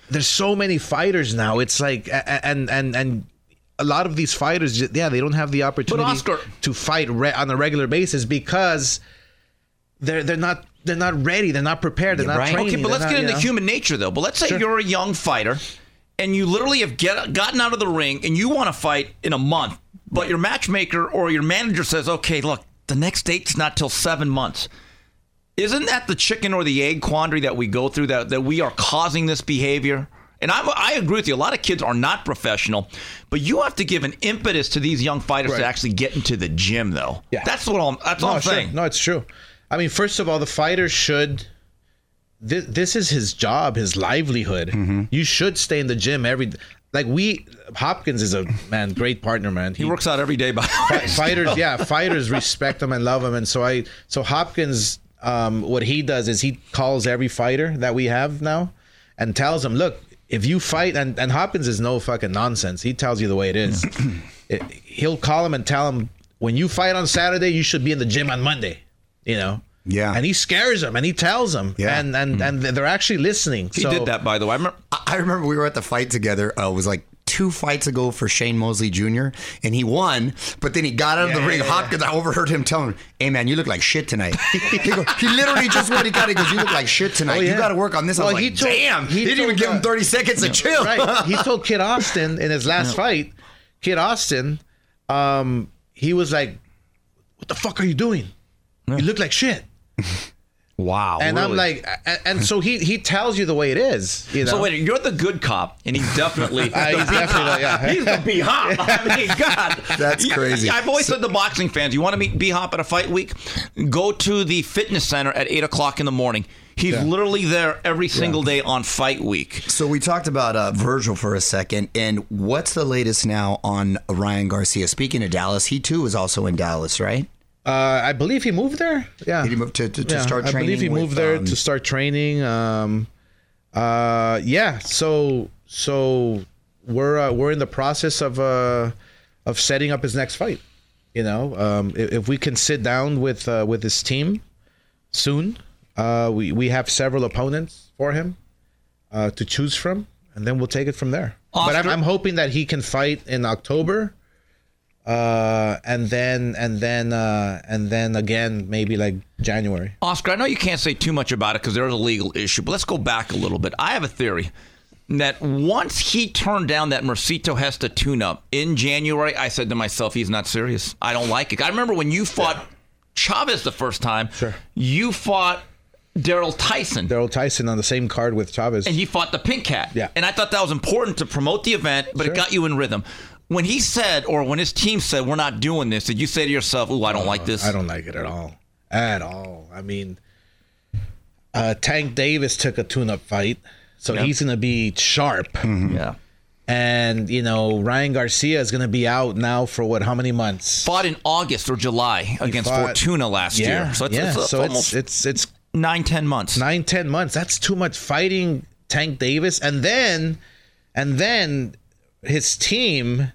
Speaker 3: there's so many fighters now. It's like and and and a lot of these fighters, yeah, they don't have the opportunity
Speaker 1: Oscar-
Speaker 3: to fight re- on a regular basis because they're they're not they're not ready. They're not prepared. They're
Speaker 2: Yeah,
Speaker 3: not
Speaker 2: right.
Speaker 3: training.
Speaker 1: Okay, but
Speaker 3: they're
Speaker 1: let's
Speaker 3: not,
Speaker 1: get
Speaker 3: you
Speaker 1: into
Speaker 3: know.
Speaker 1: human nature, though. But let's say
Speaker 3: Sure.
Speaker 1: you're a young fighter, and you literally have get, gotten out of the ring, and you want to fight in a month, but your matchmaker or your manager says, "Okay, look, the next date's not till seven months." Isn't that the chicken or the egg quandary that we go through? That that we are causing this behavior. And I, I agree with you. A lot of kids are not professional, but you have to give an impetus to these young fighters to actually get into the gym, though.
Speaker 3: Yeah.
Speaker 1: that's what I'm. That's all
Speaker 3: No,
Speaker 1: I'm
Speaker 3: sure.
Speaker 1: saying.
Speaker 3: No, it's true. I mean, first of all, the fighter should. This, this is his job, his livelihood.
Speaker 1: Mm-hmm.
Speaker 3: You should stay in the gym every. Like we, Hopkins is a man, great partner, man.
Speaker 1: He works out every day by the way.
Speaker 3: Fi- fighters yeah fighters respect him and love him and so i so hopkins um what he does is he calls every fighter that we have now and tells them look if you fight and, and hopkins is no fucking nonsense he tells you the way it is It- he'll call him and tell him when you fight on saturday you should be in the gym on monday you know
Speaker 2: Yeah.
Speaker 3: and he scares them and he tells them
Speaker 2: Yeah.
Speaker 3: and and and they're actually listening
Speaker 1: He
Speaker 3: so
Speaker 1: did that, by the way. I remember.
Speaker 2: I I remember we were at the fight together. Uh, it was like two fights ago for Shane Mosley Jr. and he won, but then he got out of the
Speaker 3: Yeah,
Speaker 2: ring.
Speaker 3: yeah, yeah.
Speaker 2: Hopkins, I overheard him telling him, "Hey man, you look like shit tonight." he, go, he literally just won. He got it. He goes, "You look like shit tonight.
Speaker 3: Oh,
Speaker 2: You got to work on this." I
Speaker 3: Well,
Speaker 2: was
Speaker 3: he
Speaker 2: like,
Speaker 3: told-
Speaker 2: "Damn!" He,
Speaker 3: he
Speaker 2: didn't even give him
Speaker 3: uh,
Speaker 2: thirty seconds to chill.
Speaker 3: right. He told Kid Austin in his last fight, Kid Austin, um, he was like, "What the fuck are you doing? You look like shit."
Speaker 1: Wow.
Speaker 3: And I'm like, a- and so he he tells you the way it is. You know.
Speaker 1: So wait, you're the good cop, and he's definitely
Speaker 3: Uh, he's definitely like, yeah.
Speaker 1: he's the B Hop. I mean, God,
Speaker 2: That's crazy.
Speaker 1: I've always said to boxing fans, you want to meet B Hop at a fight week, go to the fitness center at eight o'clock in the morning. He's
Speaker 3: Yeah.
Speaker 1: literally there every single day on fight week.
Speaker 2: So we talked about uh, Vergil for a second, and what's the latest now on Ryan Garcia? Speaking of Dallas, he too is also in Dallas, right?
Speaker 3: Uh, I believe he moved there. Yeah.
Speaker 2: Did he move to- to- to
Speaker 3: Yeah,
Speaker 2: start
Speaker 3: I believe
Speaker 2: training
Speaker 3: he
Speaker 2: with,
Speaker 3: moved there
Speaker 2: um,
Speaker 3: to start training. Um, uh, yeah. So so we're uh, we're in the process of uh, of setting up his next fight. You know, um, if, if we can sit down with uh, with his team soon, uh, we we have several opponents for him uh, to choose from, and then we'll take it from there. But I'm, I'm hoping that he can fight in October uh, and then and then uh, and then again maybe like January.
Speaker 1: Oscar, I know you can't say too much about it because there's a legal issue, but let's go back a little bit. I have a theory that once he turned down that Mercito Gesta tune up in January, I said to myself, he's not serious. I don't like it. I remember when you fought Chavez the first time,
Speaker 3: Sure.
Speaker 1: you fought Darryl Tyson.
Speaker 3: Darryl Tyson on the same card with Chavez.
Speaker 1: and he fought the Pink Cat.
Speaker 3: Yeah.
Speaker 1: And I thought that was important to promote the event, but
Speaker 3: Sure.
Speaker 1: it got you in rhythm. When he said, or when his team said, we're not doing this, did you say to yourself, ooh, I don't like this?
Speaker 3: I don't like it at all. At all. I mean, uh, Tank Davis took a tune-up fight, so he's going to be sharp.
Speaker 1: Yeah.
Speaker 3: And you know, Ryan Garcia is going to be out now for what? How many months?
Speaker 1: Fought in August or July against
Speaker 3: fought-
Speaker 1: Fortuna last
Speaker 3: yeah,
Speaker 1: year. So it's,
Speaker 3: yeah.
Speaker 1: it's, it's
Speaker 3: so
Speaker 1: almost
Speaker 3: it's it's it's
Speaker 1: nine, ten months.
Speaker 3: nine, ten months. That's too much fighting Tank Davis, and then, and then his team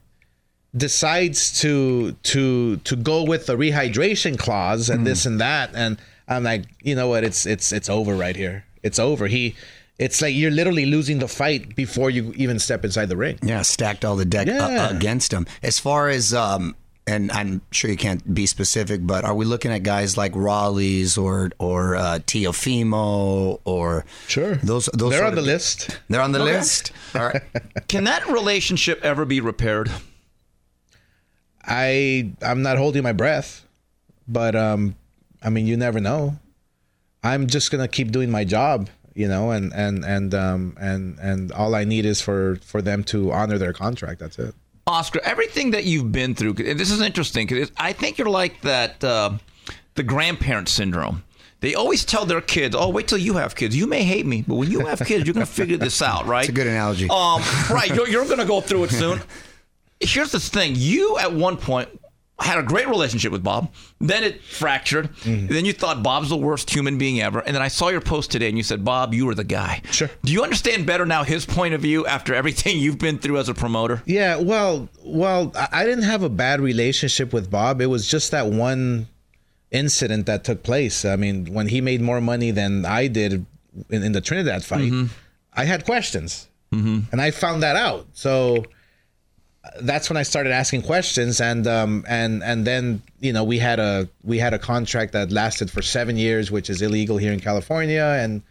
Speaker 3: decides to to to go with the rehydration clause and this and that, and I'm like, you know what? It's it's it's over right here. It's over. He. It's like you're literally losing the fight before you even step inside the ring.
Speaker 2: Yeah, stacked all the deck uh,
Speaker 3: Yeah.
Speaker 2: against him. As far as, um, and I'm sure you can't be specific, but are we looking at guys like Raleigh's or or uh, Teofimo or
Speaker 3: Sure.
Speaker 2: those those
Speaker 3: They're on the
Speaker 2: of-
Speaker 3: list.
Speaker 2: They're on the list. All right.
Speaker 1: Can that relationship ever be repaired?
Speaker 3: I I'm not holding my breath, but um, I mean you never know. I'm just gonna keep doing my job, you know, and and and um and and all I need is for for them to honor their contract. That's it.
Speaker 1: Oscar, everything that you've been through, and this is interesting because I think you're like that, uh, the grandparent syndrome. They always tell their kids, "Oh, wait till you have kids. You may hate me, but when you have kids, you're going to figure this out, right?"
Speaker 2: It's a good analogy.
Speaker 1: Um, right, you're, you're going to go through it soon. Here's the thing: you at one point had a great relationship with Bob. Then it fractured.
Speaker 3: Mm-hmm.
Speaker 1: Then you thought Bob's the worst human being ever. And then I saw your post today, and you said, "Bob, you were the guy."
Speaker 3: Sure.
Speaker 1: Do you understand better now his point of view after everything you've been through as a promoter?
Speaker 3: Yeah, well, well, I didn't have a bad relationship with Bob. It was just that one incident that took place. I mean, when he made more money than I did in, in the Trinidad fight, I had questions, mm-hmm. and I found that out. So that's when I started asking questions, and um, and and then you know we had a we had a contract that lasted for seven years, which is illegal here in California, and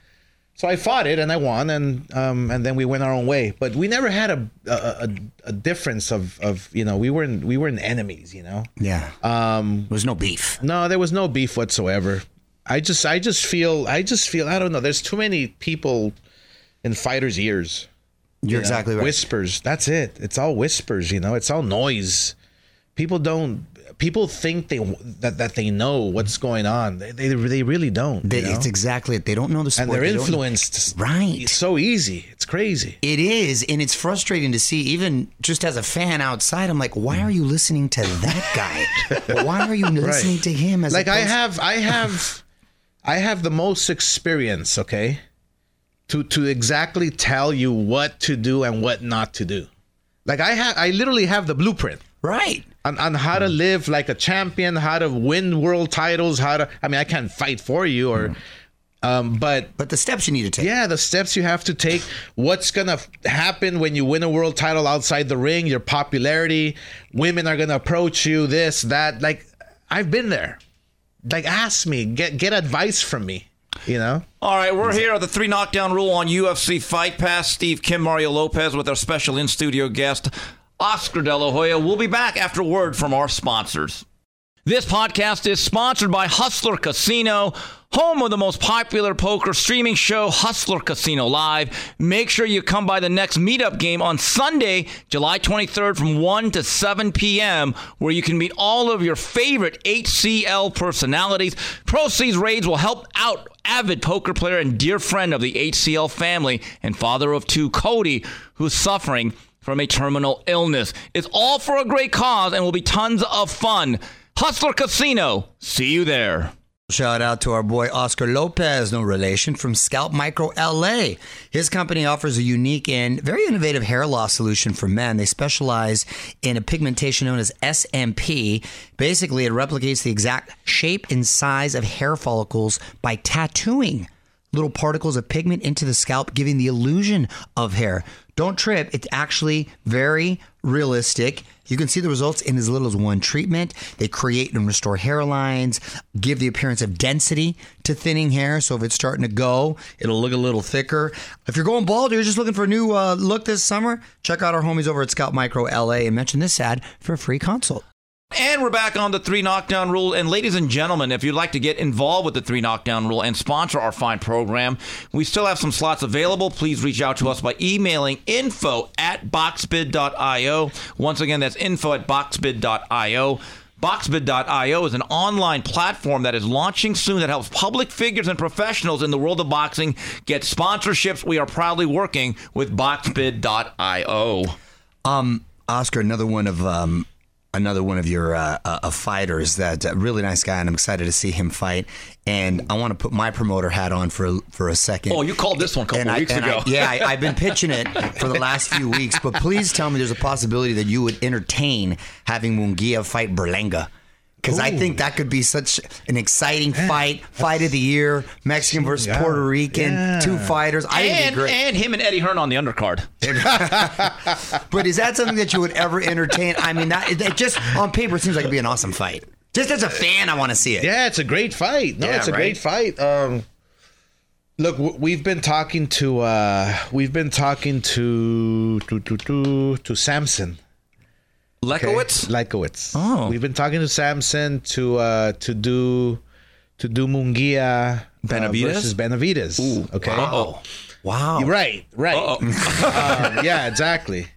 Speaker 3: so I fought it and I won, and um, and then we went our own way. But we never had a a, a, a difference of, of you know we weren't we weren't enemies, you know.
Speaker 2: Yeah. Um, there was no beef.
Speaker 3: No, there was no beef whatsoever. I just I just feel I just feel I don't know. There's too many people in fighters' ears.
Speaker 2: You're exactly right.
Speaker 3: Whispers. That's it. It's all whispers. You know. It's all noise. People don't. People think they that, that they know what's going on. They they, they really don't.
Speaker 2: They,
Speaker 3: you know?
Speaker 2: It's exactly it. They don't know the sport.
Speaker 3: and they're
Speaker 2: They
Speaker 3: influenced.
Speaker 2: Right.
Speaker 3: It's so easy. It's crazy.
Speaker 2: It is, and it's frustrating to see. Even just as a fan outside, I'm like, why are you listening to that guy? why are you listening to him? As
Speaker 3: like I have I have I have the most experience, okay? To to exactly tell you what to do and what not to do. Like I have I literally have the blueprint
Speaker 2: right.
Speaker 3: on, on how to live like a champion, how to win world titles, how to I mean I can't fight for you or um but
Speaker 2: But the steps you need to take.
Speaker 3: yeah, the steps you have to take. What's gonna f- happen when you win a world title outside the ring? Your popularity, women are gonna approach you. This, that. Like, I've been there. Like, ask me, get get advice from me. You know.
Speaker 1: All right, we're here at the three knockdown rule on UFC Fight Pass. Steve Kim, Mario Lopez with our special in studio guest, Oscar De La Hoya. We'll be back after word from our sponsors. This podcast is sponsored by Hustler Casino, home of the most popular poker streaming show, Hustler Casino Live. Make sure you come by the next meetup game on Sunday, July 23rd from 1 to 7 p.m., where you can meet all of your favorite HCL personalities. Proceeds raids will help out avid poker player and dear friend of the HCL family and father of two, Cody, who's suffering from a terminal illness. It's all for a great cause and will be tons of fun. Hustler Casino. See you there.
Speaker 2: Shout out to our boy Oscar Lopez, no relation, from Scalp Micro LA. His company offers a unique and very innovative hair loss solution for men. They specialize in a pigmentation known as SMP. Basically, it replicates the exact shape and size of hair follicles by tattooing little particles of pigment into the scalp, giving the illusion of hair. Don't trip. It's actually very realistic. You can see the results in as little as one treatment. They create and restore hairlines, give the appearance of density to thinning hair. So if it's starting to go, it'll look a little thicker. If you're going bald or you're just looking for a new uh, look this summer, check out our homies over at Scalp Micro LA and mention this ad for a free consult.
Speaker 1: And we're back on the three knockdown rule. And ladies and gentlemen, if you'd like to get involved with the three knockdown rule and sponsor our fine program, we still have some slots available. Please reach out to us by emailing info at boxbid.io. Once again, that's info at boxbid.io. Boxbid.io is an online platform that is launching soon that helps public figures and professionals in the world of boxing get sponsorships. We are proudly working with Boxbid.io.
Speaker 2: Um, Oscar, another one of um, another one of your uh, uh, fighters that uh, really nice guy, and I'm excited to see him fight. And I want to put my promoter hat on for a, for a second.
Speaker 1: Oh, you called this one a couple
Speaker 2: I,
Speaker 1: weeks ago.
Speaker 2: I, yeah, I, I've been pitching it for the last few weeks. But please tell me there's a possibility that you would entertain having Mungia fight Berlanga. Because I think that could be such an exciting fight, fight of the year, Mexican versus
Speaker 3: Yeah.
Speaker 2: Puerto Rican,
Speaker 3: Yeah.
Speaker 2: two fighters. I
Speaker 1: and,
Speaker 2: be great.
Speaker 1: and him and Eddie Hearn on the undercard.
Speaker 2: But is that something that you would ever entertain? I mean, that it just on paper it seems like it'd be an awesome fight. Just as a fan, I want to see it.
Speaker 3: Yeah, it's a great fight. No,
Speaker 2: Yeah,
Speaker 3: it's a
Speaker 2: right?
Speaker 3: great fight. Um, look, we've been talking to uh, we've been talking to to to to, to Samson
Speaker 1: Lewkowicz?
Speaker 3: Lewkowicz.
Speaker 1: Oh.
Speaker 3: we've been talking to Samson to uh, to do to do Mungia uh,
Speaker 1: Benavidez?
Speaker 3: versus Benavidez. okay.
Speaker 1: Oh,
Speaker 2: Wow.
Speaker 3: Right, right. um, yeah, exactly.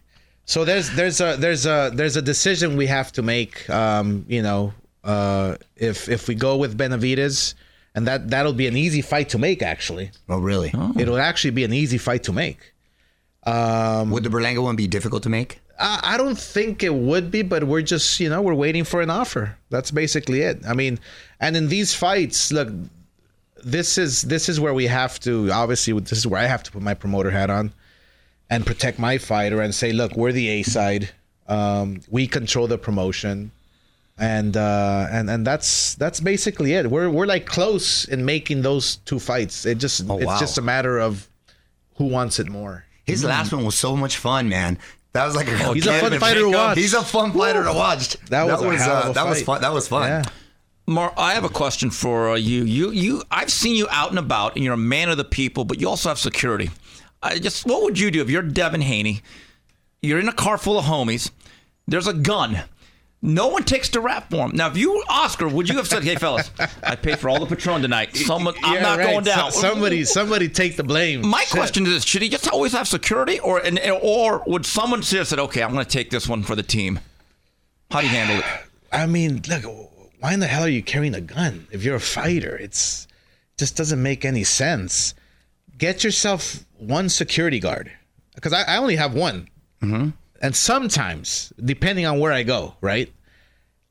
Speaker 3: So there's there's a there's a there's a decision we have to make. Um, you know, uh, if if we go with Benavidez, and that that'll be an easy fight to make. Actually,
Speaker 2: Oh, really?
Speaker 3: it'll actually be an easy fight to make.
Speaker 2: Um, Would the Berlanga one be difficult to make?
Speaker 3: I, I don't think it would be, but we're just you know we're waiting for an offer. That's basically it. I mean, and in these fights, look, this is this is where we have to obviously this is where I have to put my promoter hat on and protect my fighter and say, look, we're the A side. Um, we control the promotion. And uh, and and that's that's basically it. We're we're like close in making those two fights. It just
Speaker 2: Oh,
Speaker 3: it's
Speaker 2: wow.
Speaker 3: just a matter of who wants it more.
Speaker 2: His last one was so much fun, man. That was like a
Speaker 3: He's a fun fighter to watch.
Speaker 2: He's a fun fighter to watch.
Speaker 3: That was a hell of
Speaker 2: uh,
Speaker 3: a
Speaker 2: that was fun. That was fun.
Speaker 3: Yeah.
Speaker 1: Mar, I have a question for uh, you. You, you. I've seen you out and about, and you're a man of the people, but you also have security. I just, what would you do if you're Devin Haney? You're in a car full of homies. There's a gun. No one takes the rap for him. Now, if you, Oscar, would you have said, "Hey, fellas, I paid for all the Patron tonight. Someone, I'm
Speaker 3: Yeah,
Speaker 1: not
Speaker 3: right.
Speaker 1: going down."
Speaker 3: So- somebody, somebody take the blame.
Speaker 1: My
Speaker 3: Shit.
Speaker 1: question is: Should he just always have security, or and, or would someone just said, "Okay, I'm going to take this one for the team"? How do you handle it?
Speaker 3: I mean, look, why in the hell are you carrying a gun if you're a fighter? It's just doesn't make any sense. Get yourself one security guard because I, I only have one, mm-hmm. And sometimes depending on where I go, right.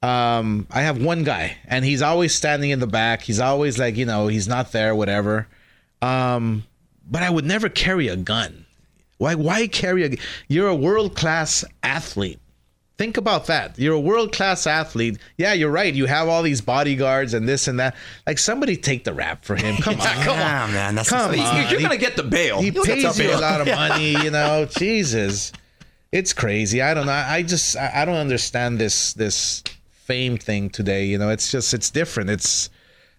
Speaker 3: Um, I have one guy, and he's always standing in the back. He's always like, you know, he's not there, whatever. Um, but I would never carry a gun. Why? Why carry a? You're a world class athlete. Think about that. You're a world class athlete. Yeah, you're right. You have all these bodyguards and this and that. Like somebody take the rap for him. Come on, come on,
Speaker 2: man, that's
Speaker 3: come on.
Speaker 1: You're
Speaker 3: He-
Speaker 1: going to get the bail.
Speaker 3: he
Speaker 1: You'll
Speaker 3: pays
Speaker 1: the
Speaker 3: you a lot of money, you know. Jesus, it's crazy. I don't know. I just I I don't understand this this fame thing today. You know, it's just it's different. It's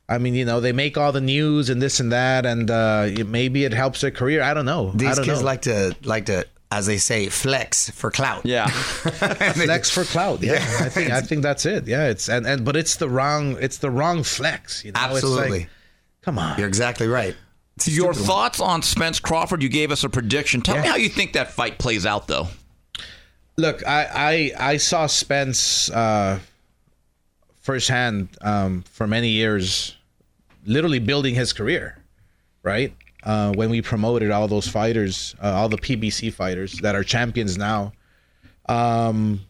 Speaker 3: I mean, you know, they make all the news and this and that, and uh, it- maybe it helps their career. I don't know. I
Speaker 2: These
Speaker 3: don't
Speaker 2: kids
Speaker 3: know.
Speaker 2: like to like to, as they say, flex for clout.
Speaker 1: Yeah.
Speaker 3: flex for clout. Yeah, I think I think that's it. Yeah, it's and, and but it's the wrong it's the wrong flex. You know, It's
Speaker 2: Absolutely.
Speaker 3: like, come on.
Speaker 2: You're exactly right.
Speaker 1: Your
Speaker 2: stupid one.
Speaker 1: thoughts on Spence Crawford? You gave us a prediction. Tell me how you think that fight plays out, though.
Speaker 3: Look, I I, I saw Spence uh, firsthand um, for many years, literally building his career, right? Uh, when we promoted all those fighters, uh, all the PBC fighters that are champions now, um,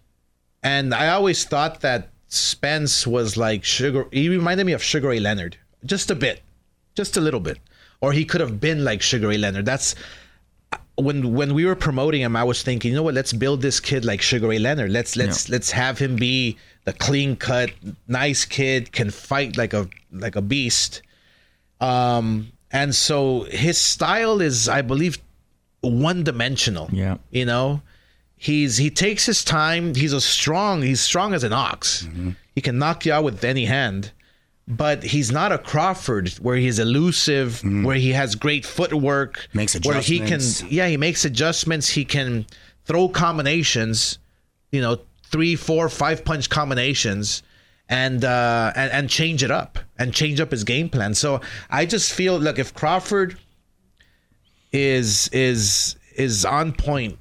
Speaker 3: and I always thought that Spence was like Sugar. He reminded me of Sugar Ray Leonard, just a bit, just a little bit, or he could have been like Sugar Ray Leonard. That's when when we were promoting him, I was thinking, you know what? Let's build this kid like Sugar Ray Leonard. Let's let's let's have him be the clean cut, nice kid, can fight like a like a beast. Um, and so his style is, I believe, one dimensional.
Speaker 1: Yeah.
Speaker 3: You know, he's he takes his time. He's a strong. He's strong as an ox.
Speaker 2: Mm-hmm.
Speaker 3: He can knock you out with any hand. But he's not a Crawford where he's elusive, where he has great footwork.
Speaker 2: Makes
Speaker 3: where he can yeah, he makes adjustments. He can throw combinations, you know, three, four, five punch combinations, and uh, and and change it up and change up his game plan. So I just feel look if Crawford is is is on point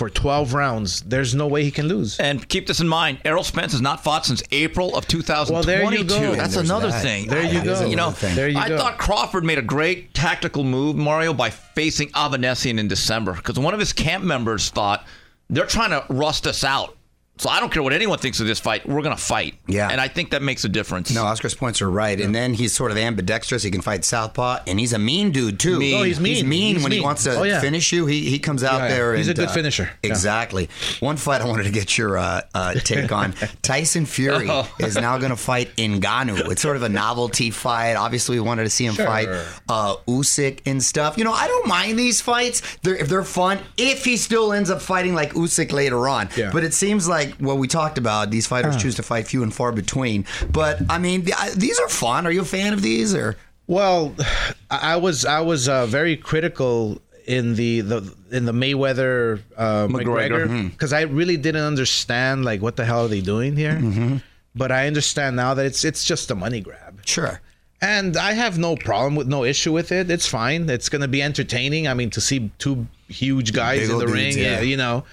Speaker 3: for 12 rounds, there's no way he can lose.
Speaker 1: And keep this in mind: Errol Spence has not fought since April of 2022.
Speaker 3: Well, there you go.
Speaker 1: That's
Speaker 2: There's
Speaker 1: another
Speaker 2: that.
Speaker 1: thing.
Speaker 3: There you go.
Speaker 1: You know.
Speaker 3: There you
Speaker 1: I
Speaker 3: go.
Speaker 1: thought Crawford made a great tactical move, Mario, by facing Avanesyan in December because one of his camp members thought they're trying to rust us out. So I don't care what anyone thinks of this fight. We're going to fight.
Speaker 2: Yeah.
Speaker 1: And I think that makes a difference.
Speaker 2: No, Oscar's points are right. And then he's sort of ambidextrous. He can fight southpaw, and he's a mean dude too.
Speaker 1: Mean.
Speaker 3: Oh, he's mean.
Speaker 2: He's mean
Speaker 3: He's
Speaker 2: when he wants to
Speaker 3: Oh, yeah.
Speaker 2: finish you. He he comes out
Speaker 3: Yeah, yeah.
Speaker 2: there.
Speaker 3: He's a good
Speaker 2: uh,
Speaker 3: finisher. Yeah.
Speaker 2: Exactly. One fight I wanted to get your uh, uh, take on. Tyson Fury
Speaker 3: Oh.
Speaker 2: is now going to fight Ngannou. It's sort of a novelty fight. Obviously, we wanted to see him
Speaker 3: Sure.
Speaker 2: fight uh, Usyk and stuff. You know, I don't mind these fights. They're, if they're fun, if he still ends up fighting like Usyk later on.
Speaker 3: Yeah.
Speaker 2: But it seems like what we talked about. These fighters choose to fight few and far between. But I mean, these are fun. Are you a fan of these or?
Speaker 3: Well, I was I was uh, very critical in the, the in the Mayweather uh,
Speaker 1: McGregor.
Speaker 3: Because I really didn't understand like what the hell are they doing here. But I understand now that it's it's just a money grab.
Speaker 2: Sure.
Speaker 3: And I have no problem with no issue with it. It's fine. It's going to be entertaining. I mean, to see two huge guys
Speaker 2: Big
Speaker 3: in the
Speaker 2: dudes,
Speaker 3: ring,
Speaker 2: yeah.
Speaker 3: yeah, you know,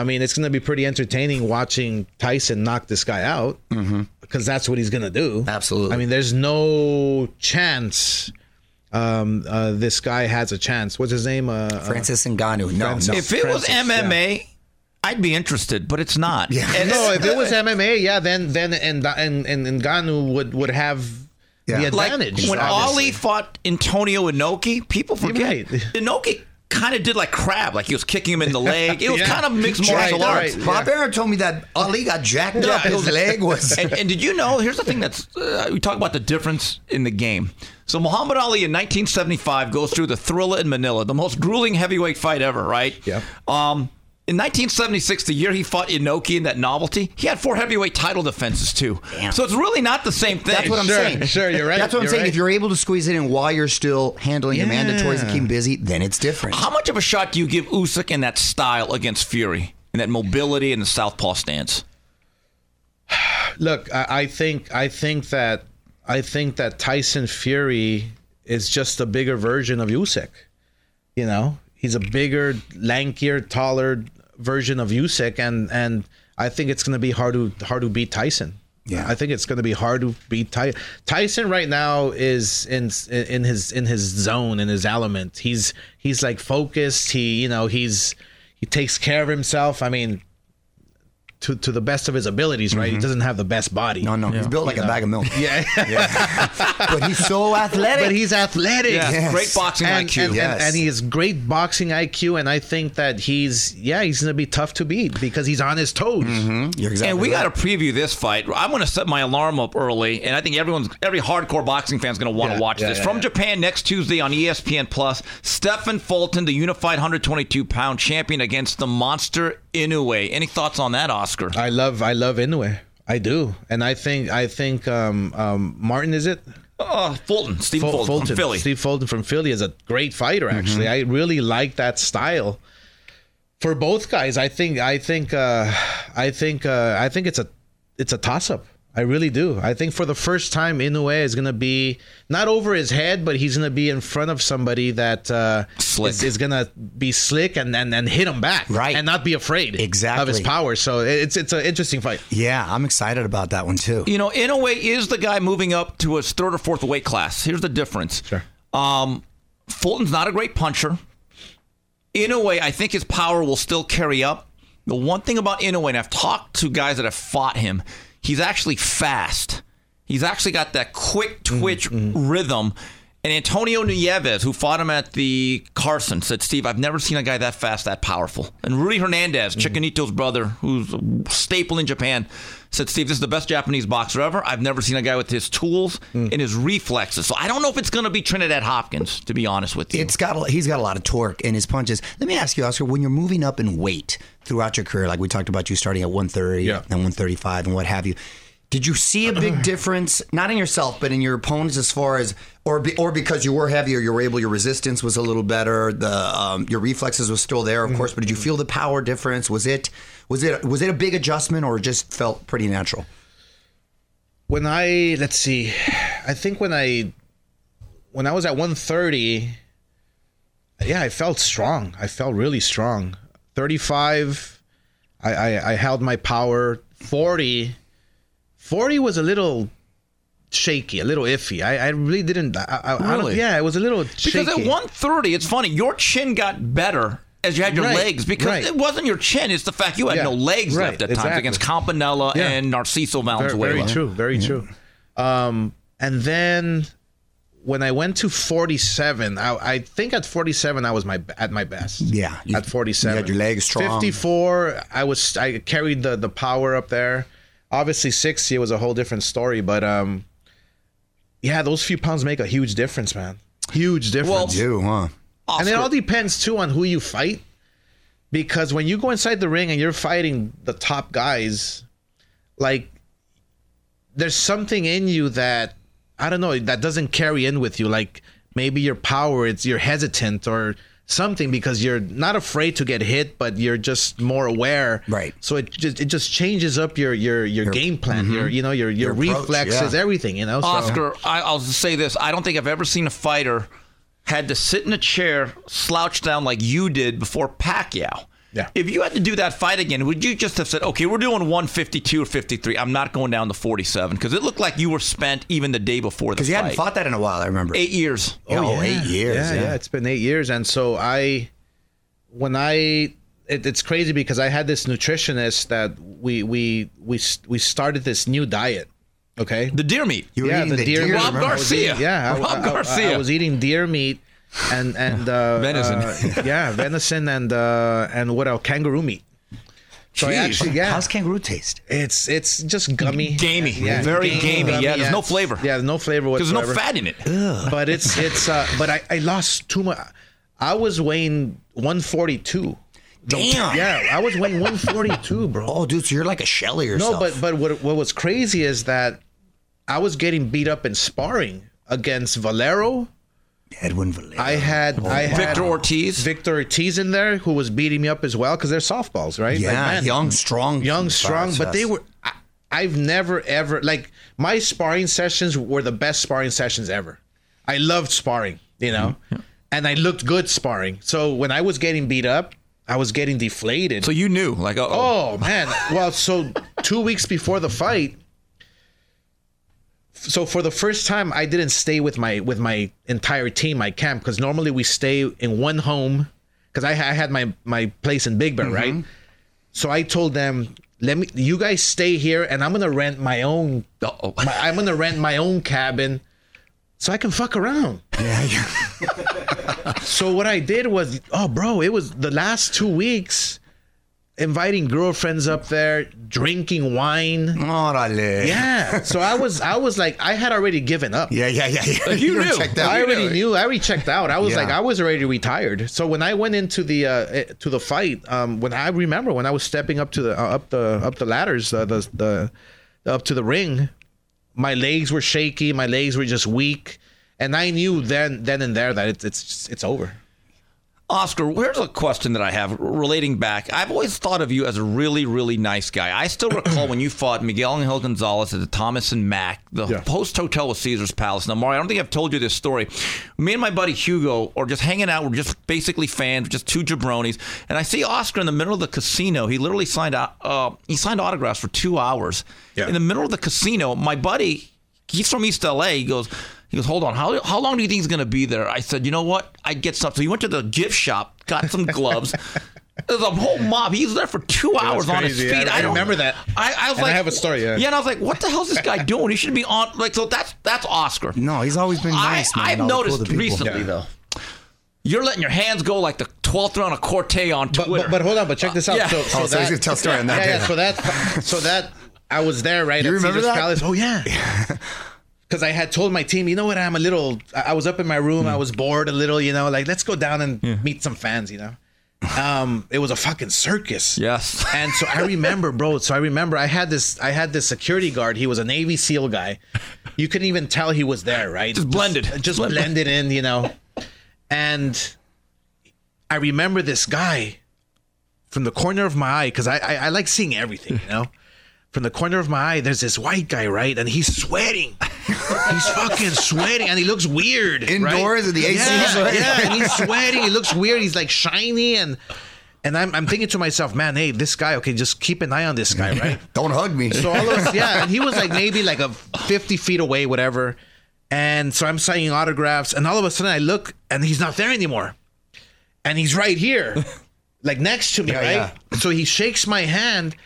Speaker 3: I mean, it's going to be pretty entertaining watching Tyson knock this guy out because that's what he's going to do.
Speaker 2: Absolutely.
Speaker 3: I mean, there's no chance um, uh, this guy has a chance. What's his name? Uh, uh,
Speaker 2: Francis Ngannou. No,
Speaker 3: Francis.
Speaker 2: no.
Speaker 1: If it was
Speaker 3: Francis,
Speaker 1: MMA, I'd be interested, but it's not.
Speaker 2: Yeah.
Speaker 1: And
Speaker 3: no, if it was MMA, yeah, then then and and and, and Ngannou would would have
Speaker 2: Yeah.
Speaker 3: the
Speaker 1: like
Speaker 3: advantage.
Speaker 1: when
Speaker 3: obviously.
Speaker 1: Ali fought Antonio Inoki, people forget
Speaker 3: right.
Speaker 1: Inoki kind of did like crab, like he was kicking him in the leg. It was
Speaker 3: Yeah.
Speaker 1: kind of mixed
Speaker 3: Right,
Speaker 1: martial arts.
Speaker 3: right.
Speaker 2: Bob
Speaker 3: Yeah.
Speaker 2: Arum told me that Ali got jacked up.
Speaker 1: Yeah.
Speaker 2: His leg was.
Speaker 1: And, and did you know? Here's the thing that's uh, we talk about the difference in the game. So Muhammad Ali in 1975 goes through the Thrilla in Manila, the most grueling heavyweight fight ever, right?
Speaker 3: Yeah.
Speaker 1: Um, in 1976, the year he fought Inoki in that novelty, he had four heavyweight title defenses too.
Speaker 2: Damn.
Speaker 1: So it's really not the same thing.
Speaker 2: That's what I'm
Speaker 3: Sure,
Speaker 2: saying.
Speaker 3: sure, you're right,
Speaker 2: That's what I'm
Speaker 3: you're
Speaker 2: saying.
Speaker 3: right.
Speaker 2: If you're able to squeeze it in while you're still handling your
Speaker 3: Yeah.
Speaker 2: mandatories and keep 'em busy, then it's different.
Speaker 1: How much of a shot do you give Usyk in that style against Fury, and that mobility and the southpaw stance?
Speaker 3: Look, I, I think I think that I think that Tyson Fury is just a bigger version of Usyk. You know, he's a bigger, lankier, taller version of Usyk, and and I think it's going to be hard to hard to beat Tyson.
Speaker 2: Yeah.
Speaker 3: I think it's going to be hard to beat Ty- Tyson right now is in in his in his zone in his element. He's he's like focused. He you know he's he takes care of himself. I mean, to to the best of his abilities, right? He mm-hmm. doesn't have the best body.
Speaker 2: no, no, he's built like a bag of milk.
Speaker 3: Yeah,
Speaker 2: but he's so athletic.
Speaker 3: but he's athletic.
Speaker 1: Yeah,
Speaker 2: Yes.
Speaker 1: great boxing
Speaker 3: And,
Speaker 1: IQ.
Speaker 3: and,
Speaker 2: Yes.
Speaker 3: and, and he has great boxing IQ, and I think that he's yeah he's gonna be tough to beat because he's on his toes.
Speaker 2: You're exactly
Speaker 1: and we
Speaker 2: right.
Speaker 1: got to preview this fight. I'm going to set my alarm up early, and I think everyone's every hardcore boxing fan is going to want to
Speaker 3: Yeah,
Speaker 1: watch
Speaker 3: yeah,
Speaker 1: this
Speaker 3: yeah,
Speaker 1: from
Speaker 3: yeah.
Speaker 1: Japan next Tuesday on ESPN Plus. Stephen Fulton, the unified 122 pound champion, against the monster Inoue. Any thoughts on that, Oscar?
Speaker 3: I love I love Inoue. I do, and I think I think um, um, Martin is it
Speaker 1: Uh, Fulton, Steve
Speaker 3: Ful-
Speaker 1: Fulton, from Philly.
Speaker 3: Steve Fulton from Philly is a great fighter. Actually, I really like that style. For both guys, I think I think uh, I think uh, I think it's a it's a toss up. I really do. I think for the first time, Inoue is going to be not over his head, but he's going to be in front of somebody that uh,
Speaker 1: Slick.
Speaker 3: is, is going to be slick and, and and hit him back,
Speaker 2: Right.
Speaker 3: and not be afraid exactly of his power. So it's it's an interesting fight.
Speaker 2: Yeah, I'm excited about that one too.
Speaker 1: You know, Inoue is the guy moving up to his third or fourth weight class. Here's the difference.
Speaker 3: Sure.
Speaker 1: Um, Fulton's not a great puncher. Inoue, I think his power will still carry up. The one thing about Inoue, and I've talked to guys that have fought him, he's actually fast. He's actually got that quick twitch mm-hmm. rhythm. And Antonio Nieves, who fought him at the Carson, said, Steve, I've never seen a guy that fast, that powerful. And Rudy Hernandez,
Speaker 3: Mm-hmm.
Speaker 1: Chicanito's brother, who's a staple in Japan, said, Steve, this is the best Japanese boxer ever. I've never seen a guy with his tools
Speaker 3: Mm.
Speaker 1: and his reflexes. So I don't know if it's going to be Trinidad Hopkins, to be honest with you.
Speaker 2: It's got a, he's got a lot of torque in his punches. Let me ask you, Oscar, when you're moving up in weight throughout your career, like we talked about you starting at 130
Speaker 3: Yeah.
Speaker 2: and 135 and what have you, did you see a big difference, not in yourself, but in your opponents as far as, or be, or because you were heavier, you were able, your resistance was a little better, the um, your reflexes was still there, of course, but did you feel the power difference? Was it was it was it a big adjustment or just felt pretty natural?
Speaker 3: when I let's see, I think when I when I was at 130, yeah, I felt strong. I felt really strong. 35, I I, I held my power. 40, 40 was a little shaky, a little iffy. I, I really didn't. I, I, I don't,
Speaker 1: Really?
Speaker 3: yeah, it was a little
Speaker 1: because
Speaker 3: shaky.
Speaker 1: at 130, it's funny, your chin got better. As you had your
Speaker 3: Right,
Speaker 1: legs, because
Speaker 3: right.
Speaker 1: it wasn't your chin; it's the fact you had
Speaker 3: Yeah,
Speaker 1: no legs
Speaker 3: right,
Speaker 1: left at times
Speaker 3: exactly.
Speaker 1: against Campanella
Speaker 3: Yeah.
Speaker 1: and Narciso
Speaker 3: very,
Speaker 1: Valenzuela.
Speaker 3: very true. Very true. Um, and then when I went to 47, I, I think at 47 I was my at my best.
Speaker 2: Yeah, you-
Speaker 3: at 47,
Speaker 2: you had your legs strong.
Speaker 3: 54, I was I carried the the power up there. Obviously, 60 was a whole different story, but um, yeah, those few pounds make a huge difference, man. Huge difference.
Speaker 2: You, huh?
Speaker 3: And it all depends too on who you fight. Because when you go inside the ring and you're fighting the top guys, like there's something in you that I don't know that doesn't carry in with you. Like maybe your power, it's you're hesitant or something because you're not afraid to get hit, but you're just more aware.
Speaker 2: Right.
Speaker 3: So it just it just changes up your your your, game plan, mm-hmm. your you know your your,
Speaker 2: Your approach,
Speaker 3: reflexes,
Speaker 2: yeah.
Speaker 3: everything. You know. So-
Speaker 1: Oscar, I, I'll just say this: I don't think I've ever seen a fighter had to sit in a chair, slouch down like you did before Pacquiao.
Speaker 3: Yeah.
Speaker 1: If you had to do that fight again, would you just have said, "Okay, we're doing 152 or 53. I'm not going down to 47"? Because it looked like you were spent even the day before the
Speaker 2: Because you hadn't fought that in a while. I remember.
Speaker 1: Eight years.
Speaker 2: Oh, eight years.
Speaker 3: Yeah, yeah, It's been eight years, and so I, when I, it, it's crazy because I had this nutritionist that we we we we started this new diet. Okay.
Speaker 1: The deer meat.
Speaker 2: You were
Speaker 3: yeah,
Speaker 2: eating
Speaker 3: the deer.
Speaker 2: deer,
Speaker 1: Rob
Speaker 2: remember?
Speaker 3: I was
Speaker 1: Garcia.
Speaker 3: eating- yeah, I-
Speaker 1: Rob
Speaker 3: I, I-
Speaker 1: Garcia.
Speaker 3: I was eating deer meat and and uh,
Speaker 1: Venison.
Speaker 3: uh, yeah, venison and uh, and what else? Kangaroo meat. So actually, yeah,
Speaker 2: How's kangaroo taste?
Speaker 3: it's it's just gummy,
Speaker 1: Gamey. Very gamey. Yeah, there's no flavor.
Speaker 3: Yeah, there's no flavor
Speaker 1: There's no fat in it.
Speaker 3: but it's it's uh but I, I lost too much i was weighing 142
Speaker 2: Damn.
Speaker 3: yeah i was weighing 142 bro
Speaker 2: Oh, dude, so you're like a shell of yourself.
Speaker 3: no but but what what was crazy is that i was getting beat up in sparring against valero
Speaker 2: Edwin Valero.
Speaker 3: i had i had
Speaker 1: Victor Ortiz.
Speaker 3: victor ortiz in there who was beating me up as well because they're softballs right
Speaker 2: yeah,
Speaker 3: Like, man,
Speaker 2: young, strong,
Speaker 3: young, strong, but they were. I, I've never ever like my sparring sessions were the best sparring sessions ever. I loved sparring, you know,
Speaker 1: Mm-hmm.
Speaker 3: and I looked good sparring. So when I was getting beat up, I was getting deflated.
Speaker 1: So you knew, like, oh,
Speaker 3: oh man, well, so two weeks before the fight. So for the first time, I didn't stay with my with my entire team, my camp, because normally we stay in one home. Because I, I had my my place in Big Bear, right? Mm-hmm. So I told them, "Let me, you guys stay here, and I'm gonna rent my own. My, I'm gonna rent my own cabin, so I can fuck around."
Speaker 2: Yeah, yeah.
Speaker 3: So what I did was, oh, bro, it was the last two weeks, inviting girlfriends up there, drinking wine.
Speaker 2: Órale.
Speaker 3: Yeah. So I was, I was like, I had already given up.
Speaker 2: Yeah, yeah, yeah. yeah.
Speaker 1: You
Speaker 2: were
Speaker 1: knew.
Speaker 2: checked out.
Speaker 3: I already knew. I already checked out. I was
Speaker 2: Yeah.
Speaker 3: like, I was already retired. So when I went into the uh, eh, to the fight, um, when I remember when I was stepping up to the uh, up the up the ladders, uh, the the up to the ring, my legs were shaky. My legs were just weak, and I knew then then and there that it's it's it's over.
Speaker 1: Oscar, here's a question that I have relating back. I've always thought of you as a really, really nice guy. I still recall when you fought Miguel Angel Gonzalez at the Thomas and Mack, the
Speaker 3: Yeah.
Speaker 1: post hotel with Caesar's Palace. Now, Mario, I don't think I've told you this story. Me and my buddy Hugo are just hanging out. We're just basically fans, just two jabronis. And I see Oscar in the middle of the casino. He literally signed out, uh, he signed autographs for two hours.
Speaker 3: Yeah.
Speaker 1: In the middle of the casino, my buddy, he's from East LA. He goes, he goes, hold on. How, how long do you think he's going to be there? I said, you know what? I'd get stuff. So he went to the gift shop, got some gloves, There's a whole mob. He's there for two hours on his
Speaker 3: crazy.
Speaker 1: feet.
Speaker 3: I- I
Speaker 1: don't-
Speaker 3: remember that.
Speaker 1: I, I was
Speaker 3: And I have a story, yeah.
Speaker 1: Yeah, and I was like, what the hell's this guy doing? He should be on. Like, so that's that's Oscar.
Speaker 2: No, he's always been nice,
Speaker 1: I,
Speaker 2: man.
Speaker 1: I've
Speaker 2: all cool
Speaker 1: noticed recently
Speaker 3: Yeah.
Speaker 1: though. You're letting your hands go like the 12th round of Corte on
Speaker 3: But,
Speaker 1: Twitter.
Speaker 3: but, but hold on, but check this out.
Speaker 1: Yeah.
Speaker 3: So,
Speaker 2: Oh, so he's
Speaker 3: that-
Speaker 2: gonna tell story on that
Speaker 3: Yeah, yeah, so that, so that I was there, right?
Speaker 2: You
Speaker 3: at
Speaker 2: remember
Speaker 3: Caesar's
Speaker 2: that?
Speaker 3: Palace. Oh yeah. Because I had told my team, you know what? I'm a little. I was up in my room. I was bored a little. You know, like let's go down and meet some fans. You know, um, it was a fucking circus.
Speaker 1: Yes.
Speaker 3: And so I remember, bro. So I remember I had this. I had this security guard. He was a Navy SEAL guy. You couldn't even tell he was there, right?
Speaker 1: Just blended.
Speaker 3: Just, blended in, you know. And I remember this guy from the corner of my eye because I, I I like seeing everything, you know. From the corner of my eye, there's this white guy, right? And he's sweating. He's fucking sweating, and he looks weird. right?
Speaker 2: Indoors in the AC
Speaker 3: Yeah, yeah, and he's sweating. He looks weird. He's like shiny, and and I'm, I'm thinking to myself, man, hey, this guy. Okay, just keep an eye on this guy, right?
Speaker 2: Don't hug me.
Speaker 3: So all of yeah, and he was like maybe like a 50 feet away, whatever. And so I'm signing autographs, and all of a sudden I look, and he's not there anymore, and he's right here, like next to me,
Speaker 2: Yeah,
Speaker 3: right? So he shakes my hand,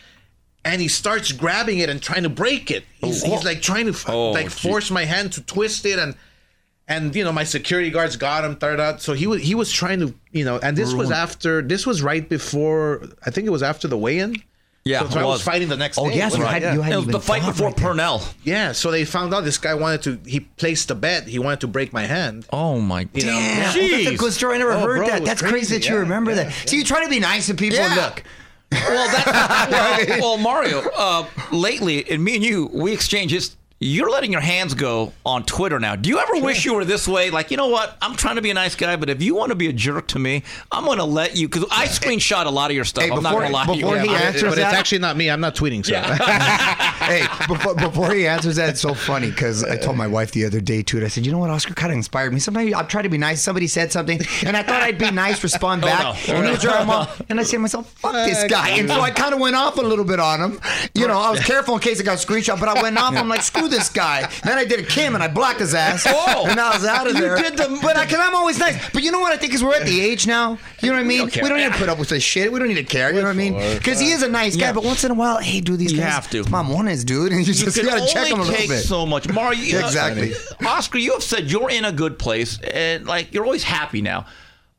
Speaker 3: and he starts grabbing it and trying to break it. He's, oh. he's like trying to
Speaker 1: Oh,
Speaker 3: like
Speaker 1: gee.
Speaker 3: force my hand to twist it, and and you know my security guards got him, third out. So he was he was trying to you know, and this was after this was right before I think it was after the weigh-in.
Speaker 1: Yeah,
Speaker 3: so, so
Speaker 1: it
Speaker 3: I was
Speaker 1: was.
Speaker 3: fighting the next
Speaker 2: oh
Speaker 3: day.
Speaker 2: yes, you
Speaker 3: Right,
Speaker 2: had
Speaker 3: yeah.
Speaker 2: you had
Speaker 1: it was the fight before
Speaker 2: right there.
Speaker 1: Pernell.
Speaker 3: Yeah, so they found out this guy wanted to. He placed a bet. He wanted to break my hand.
Speaker 1: Oh my
Speaker 3: You know,
Speaker 2: Damn,
Speaker 3: yeah.
Speaker 2: that's a good story. I never
Speaker 3: Oh,
Speaker 2: heard
Speaker 3: bro,
Speaker 2: that. That's crazy,
Speaker 3: crazy.
Speaker 2: that you
Speaker 3: Yeah,
Speaker 2: remember
Speaker 3: yeah,
Speaker 2: that. So you try to be nice to people.
Speaker 3: Yeah.
Speaker 2: Look,
Speaker 1: Well, that's well, well, Mario. Uh, lately, and me and you, we exchange this. You're letting your hands go on Twitter now. Do you ever wish you were this way? Like, you know what? I'm trying to be a nice guy, but if you want to be a jerk to me, I'm going to let you. Because I screenshot a lot of your stuff.
Speaker 2: Hey,
Speaker 1: I'm not
Speaker 2: before-
Speaker 1: going to lie to you.
Speaker 2: before he
Speaker 3: but,
Speaker 2: answers
Speaker 3: but it's actually not me. I'm not tweeting. So.
Speaker 2: hey, before, before he answers that, it's so funny because I told my wife the other day too. I said, you know what, Oscar kind of inspired me. Sometimes I try to be nice. Somebody said something, and I thought I'd be nice, respond oh, back,
Speaker 1: no. Oh,
Speaker 2: and,
Speaker 1: no.
Speaker 2: he was off, and I said to myself, fuck this guy. And so I kind of went off a little bit on him. You know, I was careful in case I got screenshot, but I went off. I'm like, screw this guy. Then I did a Kim and I blocked his ass.
Speaker 1: Oh.
Speaker 2: and I was out of there.
Speaker 1: You
Speaker 2: there.
Speaker 1: did the-
Speaker 2: but I, cause I'm always nice. But you know what? I think is we're at the age now. You know what I mean?
Speaker 1: don't
Speaker 2: we don't need to put up with this shit. We don't need to care. You know what I mean? Because he is a nice guy.
Speaker 1: Yeah.
Speaker 2: But once in a while, hey, dude, these
Speaker 1: You
Speaker 2: guys,
Speaker 1: have to.
Speaker 2: Mamones, dude, and you
Speaker 1: You
Speaker 2: just
Speaker 1: can
Speaker 2: gotta check
Speaker 1: only
Speaker 2: them a little bit.
Speaker 1: so much. Mario, you-
Speaker 2: Exactly.
Speaker 1: Oscar, you have said you're in a good place, and like you're always happy now.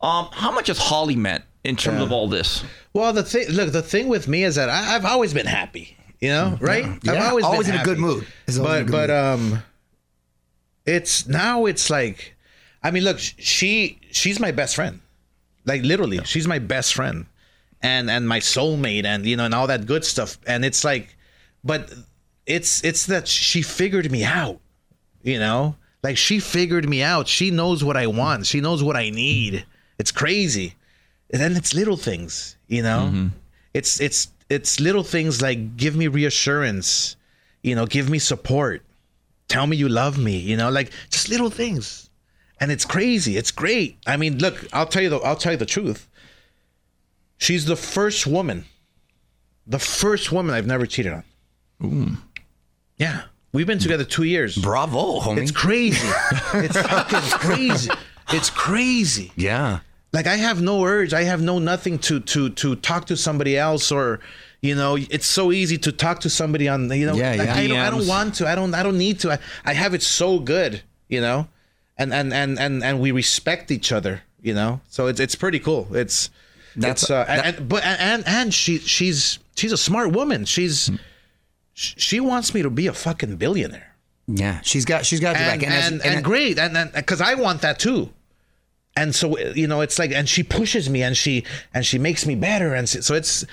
Speaker 1: Um, how much has Holly meant in terms of all this?
Speaker 3: Well, the thing, look, the thing with me is that I, I've always been happy. You know, right? I've
Speaker 2: Yeah,
Speaker 3: always,
Speaker 2: always
Speaker 3: been
Speaker 2: in a good mood. It's always in a
Speaker 3: But
Speaker 2: good
Speaker 3: but
Speaker 2: mood.
Speaker 3: um, it's now it's like, I mean, look, she she's my best friend, like literally, she's my best friend, and and my soulmate, and you know, and all that good stuff. And it's like, but it's it's that she figured me out, you know, like she figured me out. She knows what I want. She knows what I need. It's crazy. And then it's little things, you know. It's it's it's little things like give me reassurance, you know, give me support, tell me you love me, you know, like just little things. And it's crazy. It's great. I mean, look, I'll tell you the I'll tell you the truth. She's the first woman, the first woman I've never cheated on. Ooh. Yeah, we've been together two years.
Speaker 2: Bravo, homie.
Speaker 3: It's crazy. it's fucking crazy. It's crazy
Speaker 2: yeah.
Speaker 3: like I have no urge. I have no nothing to to to talk to somebody else or you know it's so easy to talk to somebody on you know
Speaker 2: Yeah,
Speaker 3: like,
Speaker 2: yeah.
Speaker 3: I, don't, I don't want to. I don't I don't need to. I, I have it so good, you know. And and and and and we respect each other, you know. So it's it's pretty cool. It's
Speaker 2: That's-
Speaker 3: it's uh,
Speaker 2: that-
Speaker 3: and, and but and and she she's she's a smart woman. She's sh- she wants me to be a fucking billionaire
Speaker 2: Yeah. She's got she's got your
Speaker 3: and
Speaker 2: back.
Speaker 3: and,
Speaker 2: as-
Speaker 3: and, great and and because I want that too. And so you know, it's like, and she pushes me, and she and she makes me better, and so it's,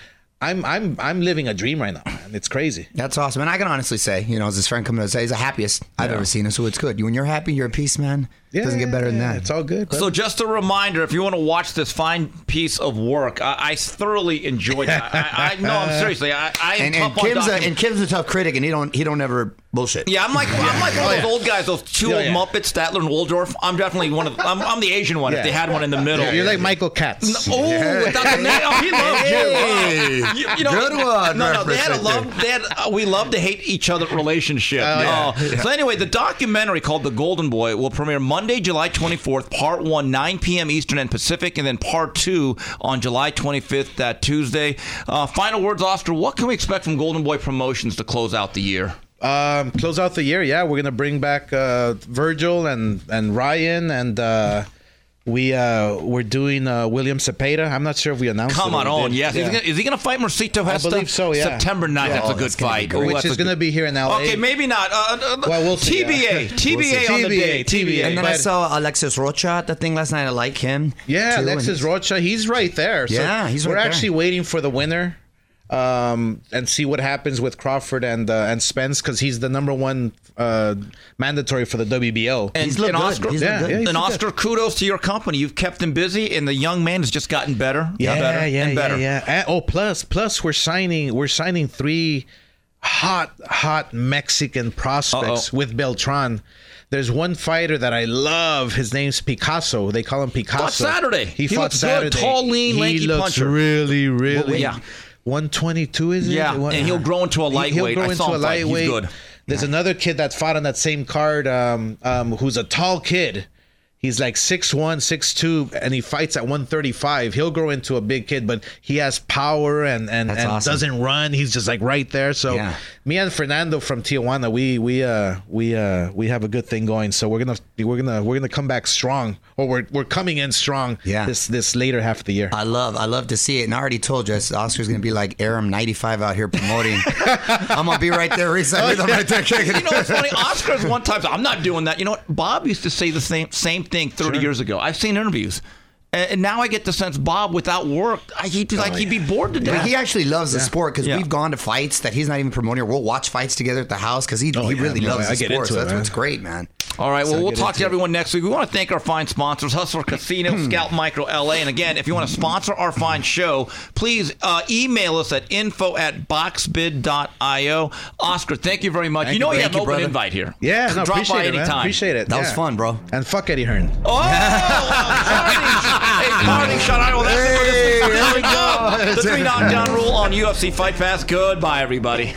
Speaker 3: I'm I'm I'm living a dream right now, man. It's crazy.
Speaker 2: That's awesome. And I can honestly say, you know, as his friend coming to say, he's the happiest I've ever seen him. So it's good. You when you're happy, you're at peace, man. It doesn't get better than that.
Speaker 3: It's all good.
Speaker 1: So, just a reminder: if you want to watch this fine piece of work, I, I thoroughly enjoyed it. I, I no, I'm seriously. I, I am
Speaker 2: and, and
Speaker 1: tough on
Speaker 2: Kim's a, and Kim's a tough critic, and he don't he don't ever bullshit.
Speaker 1: Yeah, I'm like I'm like one of those old guys, those two
Speaker 3: Yeah,
Speaker 1: old
Speaker 3: yeah.
Speaker 1: Muppets, Statler and Waldorf. I'm definitely one of. I'm, I'm the Asian one. If they had one in the middle.
Speaker 3: You're like Michael Katz.
Speaker 1: Oh, without the name, oh, he loves
Speaker 2: Hey.
Speaker 1: you. You, you know,
Speaker 2: Good one,
Speaker 1: No, no, they had a love. They had, uh, we love to hate each other relationship.
Speaker 3: Oh, yeah.
Speaker 1: Uh, So anyway, the documentary called "The Golden Boy" will premiere Monday. Monday, July 24th, part one, 9 p.m. Eastern and Pacific, and then part two on July 25th, that Tuesday. Uh, final words, Oscar. What can we expect from Golden Boy Promotions to close out the year?
Speaker 3: Um, close out the year, yeah. We're gonna bring back uh, Vergil and and Ryan and uh, we uh, we're doing uh, William Zepeda. I'm not sure if we announced.
Speaker 1: Come
Speaker 3: it
Speaker 1: on,
Speaker 3: or
Speaker 1: on, yes.
Speaker 3: Yeah.
Speaker 1: Is, he gonna, is he gonna fight Mercito
Speaker 3: I believe so, yeah.
Speaker 1: September 9th.
Speaker 2: Yeah.
Speaker 1: that's
Speaker 2: Oh,
Speaker 1: a good
Speaker 2: that's
Speaker 1: fight.
Speaker 2: great.
Speaker 1: Ooh,
Speaker 3: Which is gonna be here in LA.
Speaker 1: Okay, maybe not. Uh, uh,
Speaker 3: Well, we'll see,
Speaker 1: TBA,
Speaker 3: yeah.
Speaker 1: TBA
Speaker 2: We'll see.
Speaker 1: on the day.
Speaker 3: TBA, TBA.
Speaker 2: And then I saw Alexis Rocha at the thing last night. I like him.
Speaker 3: Yeah,
Speaker 2: too,
Speaker 3: Alexis Rocha, he's right there. So
Speaker 2: Yeah, he's
Speaker 3: We're
Speaker 2: right there.
Speaker 3: actually waiting for the winner, um, and see what happens with Crawford and uh, and Spence because he's the number one uh, mandatory for the WBO.
Speaker 1: And,
Speaker 2: He's looked
Speaker 1: and
Speaker 2: good.
Speaker 1: Oscar,
Speaker 2: He's
Speaker 1: yeah,
Speaker 3: good. Yeah, he's
Speaker 1: and
Speaker 3: looked
Speaker 1: Oscar, kudos to your company. You've kept him busy, and the young man has just gotten better.
Speaker 3: yeah,
Speaker 1: and better,
Speaker 3: yeah,
Speaker 1: and better.
Speaker 3: yeah, yeah. And- oh, plus, plus, we're signing, we're signing three hot, hot Mexican prospects
Speaker 1: Uh-oh.
Speaker 3: with Beltran. There's one fighter that I love. His name's Picasso. They call him Picasso.
Speaker 1: Fought Saturday.
Speaker 3: He,
Speaker 1: He
Speaker 3: fought
Speaker 1: looks good. Tall, lean,
Speaker 3: he
Speaker 1: lanky
Speaker 3: looks
Speaker 1: puncher.
Speaker 3: really, really.
Speaker 1: Yeah.
Speaker 3: 122 is it?
Speaker 1: Yeah, and he'll grow into a lightweight.
Speaker 3: He'll
Speaker 1: I
Speaker 3: grow into a
Speaker 1: fight. He's
Speaker 3: lightweight.
Speaker 1: good.
Speaker 3: There's another kid that fought on that same card, um, um, who's a tall kid. He's like 6'1", 6'2", and he fights at 135. He'll grow into a big kid, but he has power and and,
Speaker 2: That's
Speaker 3: and
Speaker 2: awesome.
Speaker 3: doesn't run. He's just like right there. So
Speaker 2: Yeah.
Speaker 3: Me and Fernando from Tijuana, we we uh we uh we have a good thing going. So we're gonna we're gonna we're gonna come back strong, or we're we're coming in strong.
Speaker 2: Yeah.
Speaker 3: This this later half of the year.
Speaker 2: I love, I love to see it. And I already told you, Oscar's gonna be like Arum ninety five out here promoting. I'm gonna be right there, Reese. I'm right there kicking
Speaker 1: You know what's funny? Oscar's one time. I'm not doing that. You know what? Bob used to say the same same thing 30 years ago. I've seen interviews, and, and now I get the sense Bob, without work, I, he'd be like he'd be bored to
Speaker 2: But
Speaker 1: death.
Speaker 2: he actually loves the sport because
Speaker 1: Yeah.
Speaker 2: we've gone to fights that he's not even promoting. We'll watch fights together at the house because he, he
Speaker 3: yeah,
Speaker 2: really
Speaker 3: no,
Speaker 2: loves
Speaker 3: I
Speaker 2: the
Speaker 3: get
Speaker 2: sport.
Speaker 3: into
Speaker 2: So
Speaker 3: it,
Speaker 2: that's
Speaker 3: man.
Speaker 2: what's great, man.
Speaker 1: All right. Well,
Speaker 3: So
Speaker 1: we'll talk
Speaker 3: into
Speaker 1: to
Speaker 3: it.
Speaker 1: everyone next week. We want to thank our fine sponsors, Hustler Casino, Scalp Micro LA. And again, if you want to sponsor our fine show, please uh, email us at info at boxbid.io. Oscar, thank you very much.
Speaker 3: Thank
Speaker 1: you know
Speaker 3: you.
Speaker 1: you
Speaker 3: Thank
Speaker 1: have an
Speaker 2: you,
Speaker 1: open
Speaker 2: brother.
Speaker 1: invite here.
Speaker 3: Yeah,
Speaker 1: So
Speaker 3: no,
Speaker 1: drop
Speaker 3: appreciate
Speaker 1: by
Speaker 3: it, man. Appreciate it.
Speaker 2: That was fun, bro.
Speaker 3: And fuck Eddie Hearn.
Speaker 1: Oh, a party shot. Right, well, that's it for this week. There we go. The three knockdown rule on UFC Fight Pass. Goodbye, everybody.